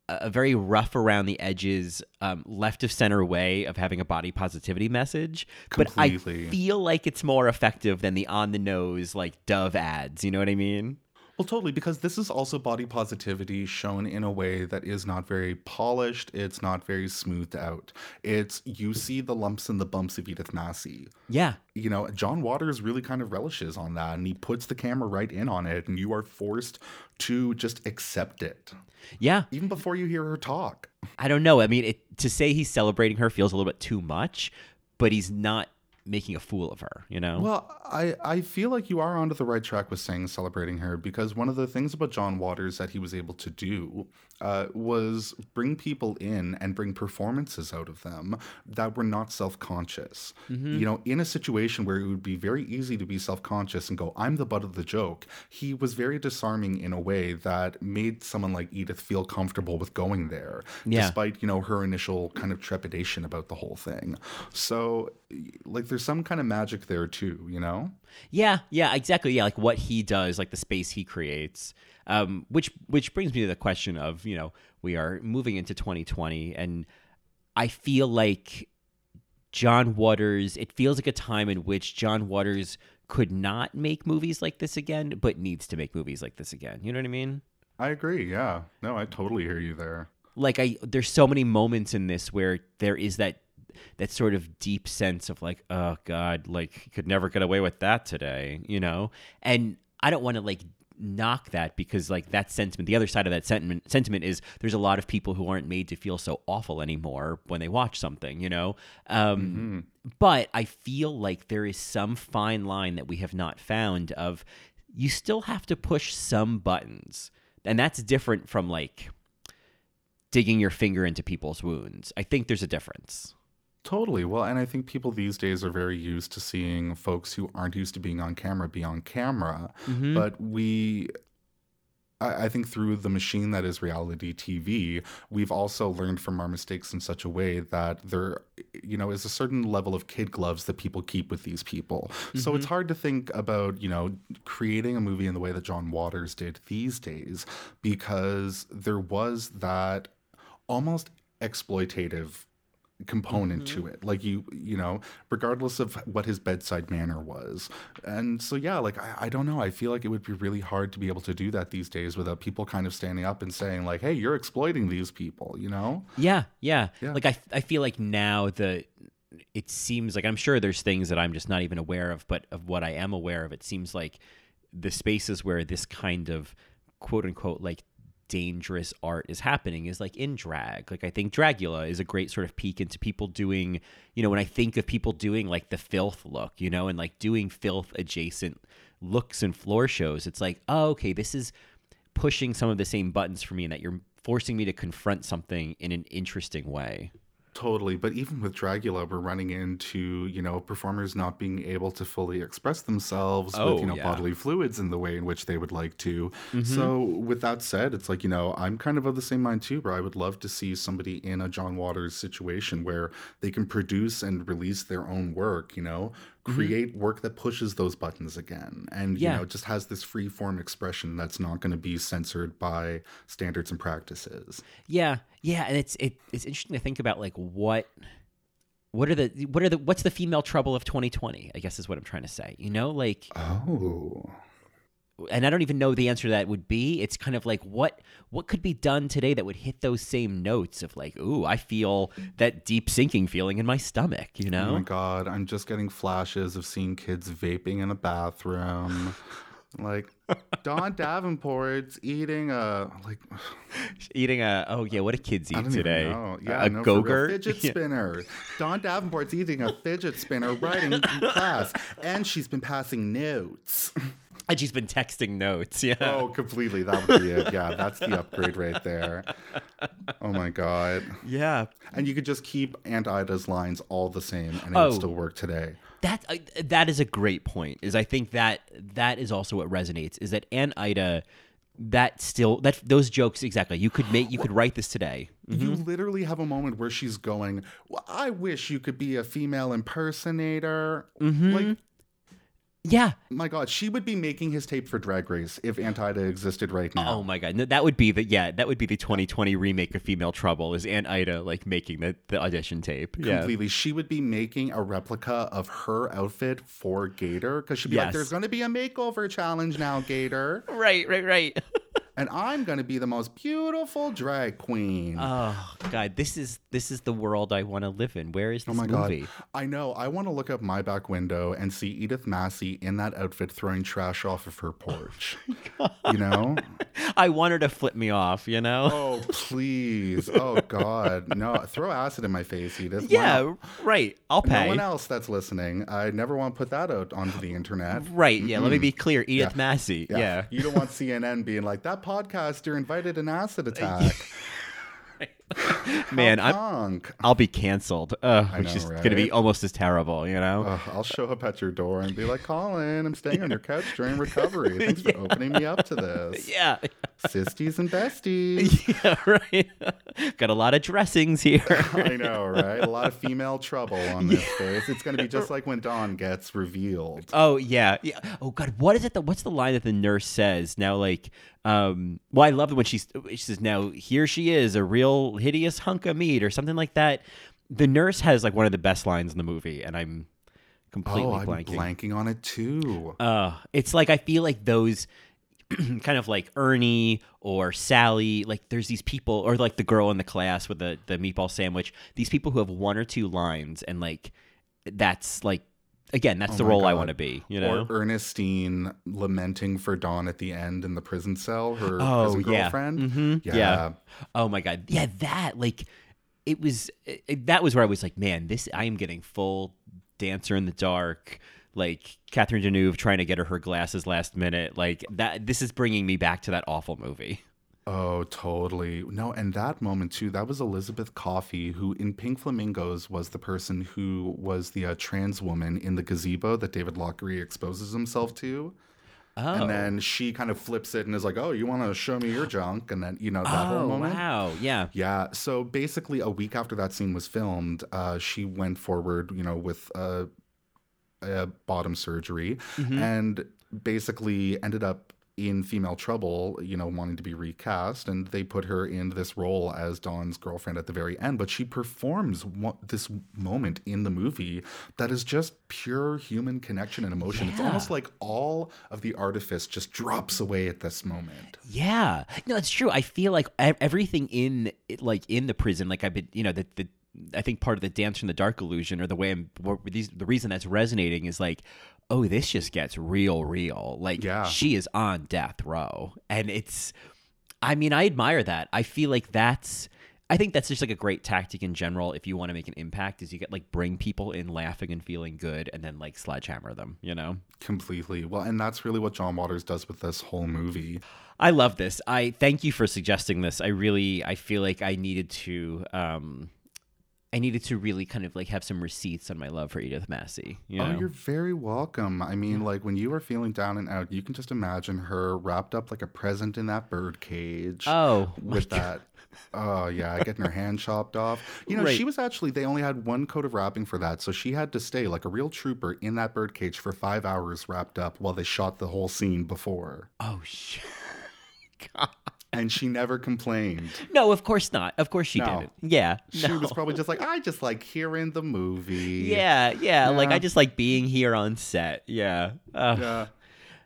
a very rough around the edges, um, left of center way of having a body positivity message. But I feel like it's more effective than the on the nose like Dove ads. You know what I mean? Well, totally, because this is also body positivity shown in a way that is not very polished. It's not very smoothed out. It's you see the lumps and the bumps of Edith Massey. Yeah. You know, John Waters really kind of relishes on that, and he puts the camera right in on it, and you are forced to just accept it, Yeah. even before you hear her talk. I don't know. I mean, it, to say he's celebrating her feels a little bit too much, but he's not making a fool of her, you know? Well, I, I feel like you are onto the right track with saying celebrating her because one of the things about John Waters that he was able to do uh, was bring people in and bring performances out of them that were not self conscious. You know, in a situation where it would be very easy to be self conscious and go, I'm the butt of the joke, he was very disarming in a way that made someone like Edith feel comfortable with going there, Yeah. despite, you know, her initial kind of trepidation about the whole thing. So, like, there's some kind of magic there too, you know? Yeah, yeah, exactly. Yeah, like what he does, like the space he creates. Um, which which brings me to the question of, you know, we are moving into 2020 and I feel like John Waters, it feels like a time in which John Waters could not make movies like this again, but needs to make movies like this again. You know what I mean? I agree. Yeah. No, I totally hear you there. Like I there's so many moments in this where there is that that sort of deep sense of like, oh God, like could never get away with that today, you know? And I don't want to like knock that because like that sentiment the other side of that sentiment sentiment is there's a lot of people who aren't made to feel so awful anymore when they watch something you know? Um, Mm-hmm. but i feel like there is some fine line that we have not found of you still have to push some buttons. And that's different from like digging your finger into people's wounds. I think there's a difference Totally. Well, and I think people these days are very used to seeing folks who aren't used to being on camera be on camera. Mm-hmm. But we, I, I think through the machine that is reality TV, we've also learned from our mistakes in such a way that there, you know, is a certain level of kid gloves that people keep with these people. So it's mm-hmm. hard to think about, you know, creating a movie in the way that John Waters did these days because there was that almost exploitative component to mm-hmm. it. Like you you know regardless of what his bedside manner was. And so yeah like I, I don't know. I feel like it would be really hard to be able to do that these days without people kind of standing up and saying like hey you're exploiting these people you know? Yeah, yeah. Yeah. Like I, I feel like now the it seems like I'm sure there's things that I'm just not even aware of, but of what I am aware of, it seems like the spaces where this kind of quote unquote like dangerous art is happening is like in drag. Like I think Dragula is a great sort of peek into people doing, you know, when I think of people doing like the filth look, you know, and like doing filth adjacent looks and floor shows, it's like, oh, okay, this is pushing some of the same buttons for me and that you're forcing me to confront something in an interesting way. Totally, but even with Dragula, we're running into you know performers not being able to fully express themselves Oh, with you oh, know yeah. bodily fluids in the way in which they would like to. So mm-hmm. with that said, it's like you know I'm kind of of the same mind too, where I would love to see somebody in a John Waters situation where they can produce and release their own work. You know, Mm-hmm. create work that pushes those buttons again, and Yeah. you know just has this free form expression that's not going to be censored by standards and practices. Yeah, yeah, and it's it, it's interesting to think about like what what are the what are the what's the female trouble of 2020? I guess is what I'm trying to say. You know, like Oh. And I don't even know the answer to that would be. It's kind of like what what could be done today that would hit those same notes of like, ooh, I feel that deep sinking feeling in my stomach, you know? Oh my god, I'm just getting flashes of seeing kids vaping in a bathroom. like Dawn Davenport's eating a like Eating a oh yeah, what do kids eat today? Yeah, a no, go-gurt? fidget Yeah. spinner. Dawn Davenport's eating a fidget spinner right in class, and she's been passing notes. And she's been texting notes. Yeah. Oh, completely. That would be it. Yeah, that's the upgrade right there. Oh my god. Yeah. And you could just keep Aunt Ida's lines all the same, and it Oh. would still work today. That uh, that is a great point. Is I think that that is also what resonates. Is that Aunt Ida, that still that those jokes exactly. You could make you could write this today. You literally have a moment where she's going, well, I wish you could be a female impersonator. Like, Yeah. my God, she would be making his tape for Drag Race if Aunt Ida existed right now. Oh my god. No, that would be the yeah. That would be the 2020 remake of Female Trouble. Is Aunt Ida like making the the audition tape? Yeah. Completely. She would be making a replica of her outfit for Gator because she'd be like, there's going to be a makeover challenge now, Gator. Right. Right. Right. and I'm going to be the most beautiful drag queen. oh god. This is this is the world I want to live in. Where is oh this Oh my movie? god! I know. I want to look up my back window and see Edith Massey in that outfit throwing trash off of her porch. Oh you know? I want her to flip me off. You know. Oh please! Oh God! No! Throw acid in my face, Edith. Yeah. Right. I'll pay. No one else that's listening. I never want to put that out onto the internet. Right. Yeah. Let me be clear. Edith Yeah. Massey. Yeah. You don't want CNN being like that podcaster invited an acid attack. Man, I'm, I'll be canceled. Uh, which know, is going to be almost as terrible, you know? Ugh, I'll show up at your door and be like, Colin, I'm staying on your couch during recovery. Thanks for opening me up to this. yeah. Sisters and besties. yeah, right. Got a lot of dressings here. I know, right? A lot of female trouble on this face. It's going to be just like when Dawn gets revealed. oh, yeah. yeah. Oh, God. What is it? That, what's the line that the nurse says? Now, like, um, well, I love it when she's, she says, now here she is, a real hideous hunk of meat or something like that. The nurse has like one of the best lines in the movie, and I'm completely Oh, I'm blanking. blanking on it too. Uh, it's like I feel like those kind of like Ernie or Sally, like there's these people, or like the girl in the class with the the meatball sandwich. These people who have one or two lines, and like that's like again, that's Oh the role I want to be. You know? Or Ernestine lamenting for Dawn at the end in the prison cell, her Oh, prison yeah. girlfriend. Mhm. Yeah. Yeah. Oh my god, yeah, that like it was. It, that was where I was like, man, this I am getting full dancer in the dark. Like Catherine Deneuve trying to get her her glasses last minute. Like that. This is bringing me back to that awful movie. Oh, totally. No, and that moment too, that was Elizabeth Coffey, who in Pink Flamingos was the person who was the uh, trans woman in the gazebo that David Lochary exposes himself to. Oh, And then she kind of flips it and is like, oh, you want to show me your junk? And then, you know, that oh whole moment. wow, yeah. Yeah. So basically, a week after that scene was filmed, uh, she went forward, you know, with a, a bottom surgery Mm-hmm. and basically ended up in female trouble, you know, wanting to be recast. And they put her in this role as Dawn's girlfriend at the very end. But she performs one, this moment in the movie that is just pure human connection and emotion. It's almost like all of the artifice just drops away at this moment. Yeah, no, it's true. I feel like everything in like in the prison, like I've been, you know, the the I think part of the dance from the dark illusion, or the way I'm, these, the reason that's resonating is like, oh, this just gets real, real. Like, Yeah. she is on death row, and it's, I mean, I admire that. I feel like that's. I think that's just like a great tactic in general. If you want to make an impact, is you get like bring people in laughing and feeling good, and then like sledgehammer them. You know. Completely. Well, and that's really what John Waters does with this whole movie. I love this. I thank you for suggesting this. I really I feel like I needed to um I needed to really kind of like have some receipts on my love for Edith Massey. You oh, know? Oh, you're very welcome. I mean, like when you are feeling down and out, you can just imagine her wrapped up like a present in that bird cage. oh with God. that. Oh yeah, getting her hand chopped off. You know, Right. she was actually they only had one coat of wrapping for that, so she had to stay like a real trooper in that bird cage for five hours wrapped up while they shot the whole scene before. Oh shit. And she never complained. No, of course not. Of course she No. didn't. Yeah. She no. was probably just like, I just like hearing the movie. yeah, yeah, Like I just like being here on set. Yeah. Uh, Yeah,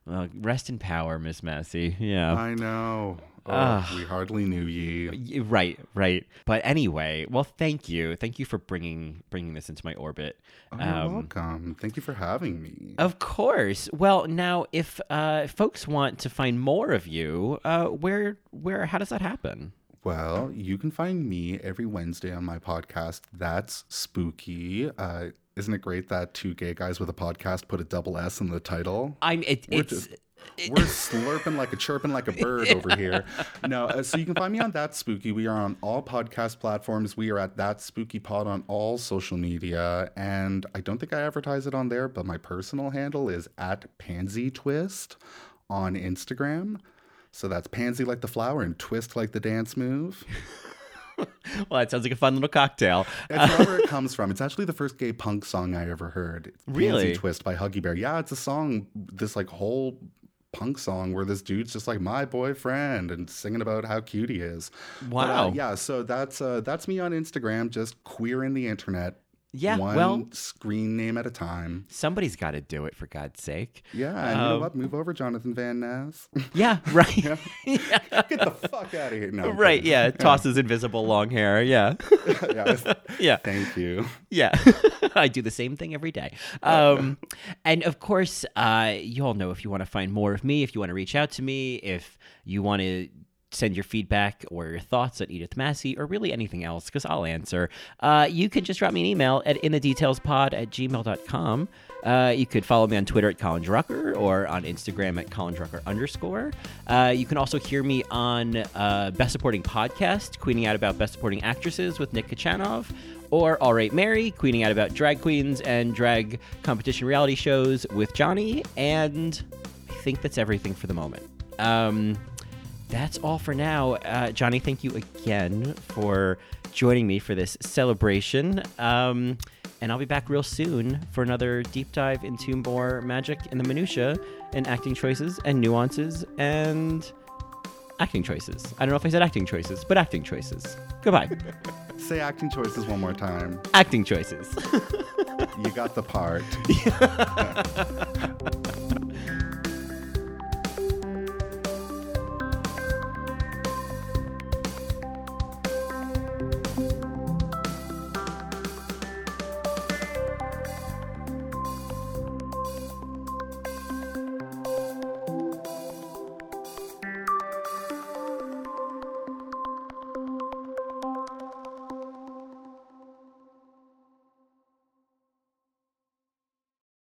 Well, rest in power, Miss Massey. Yeah. I know. Oh, we hardly knew ye. Right, right. But anyway, well, thank you, thank you for bringing bringing this into my orbit. Oh, you're Um, welcome. Thank you for having me. Of course. Well, now, if uh, folks want to find more of you, uh, where, where, how does that happen? Well, you can find me every Wednesday on my podcast. That's spooky. Uh, isn't it great that two gay guys with a podcast put a double S in the title? I'm. It, it's. just- We're slurping like a chirping like a bird over here. No, uh, so you can find me on That Spooky. We are on all podcast platforms. We are at That Spooky Pod on all social media, and I don't think I advertise it on there, but my personal handle is at Pansy Twist on Instagram. So that's pansy like the flower and twist like the dance move. well, that sounds like a fun little cocktail. It's not where it comes from. It's actually the first gay punk song I ever heard. It's Really? Pansy Twist by Huggy Bear. Yeah, it's a song, this like whole punk song where this dude's just like my boyfriend and singing about how cute he is. But, uh, Wow. yeah, so that's uh, that's me on Instagram, just queering the internet. Yeah, One well- screen name at a time. Somebody's got to do it for God's sake. Yeah, and you know Um, what? Move over, Jonathan Van Ness. Yeah, right. yeah. Get the fuck out of here. No, right. kidding. Yeah. Tosses invisible long hair. Yeah. yeah. yeah. Thank you. Yeah, I do the same thing every day. Um, and of course, uh, you all know if you want to find more of me, if you want to reach out to me, if you want to send your feedback or your thoughts at Edith Massey or really anything else, because I'll answer, uh, you can just drop me an email at inthedetailspod at gmail.com. Uh, you could follow me on Twitter at Colin Drucker or on Instagram at Colin Drucker underscore. Uh, you can also hear me on uh, Best Supporting Podcast, queening out about Best Supporting Actresses with Nick Kachanov, or All Right Mary, queening out about drag queens and drag competition reality shows with Johnny. And I think that's everything for the moment. Um, that's all for now. Uh, Johnny, thank you again for joining me for this celebration. Um, and I'll be back real soon for another deep dive into more magic and the minutia and acting choices and nuances and acting choices. I don't know if I said acting choices, but acting choices. Goodbye. Say acting choices one more time. acting choices. You got the part.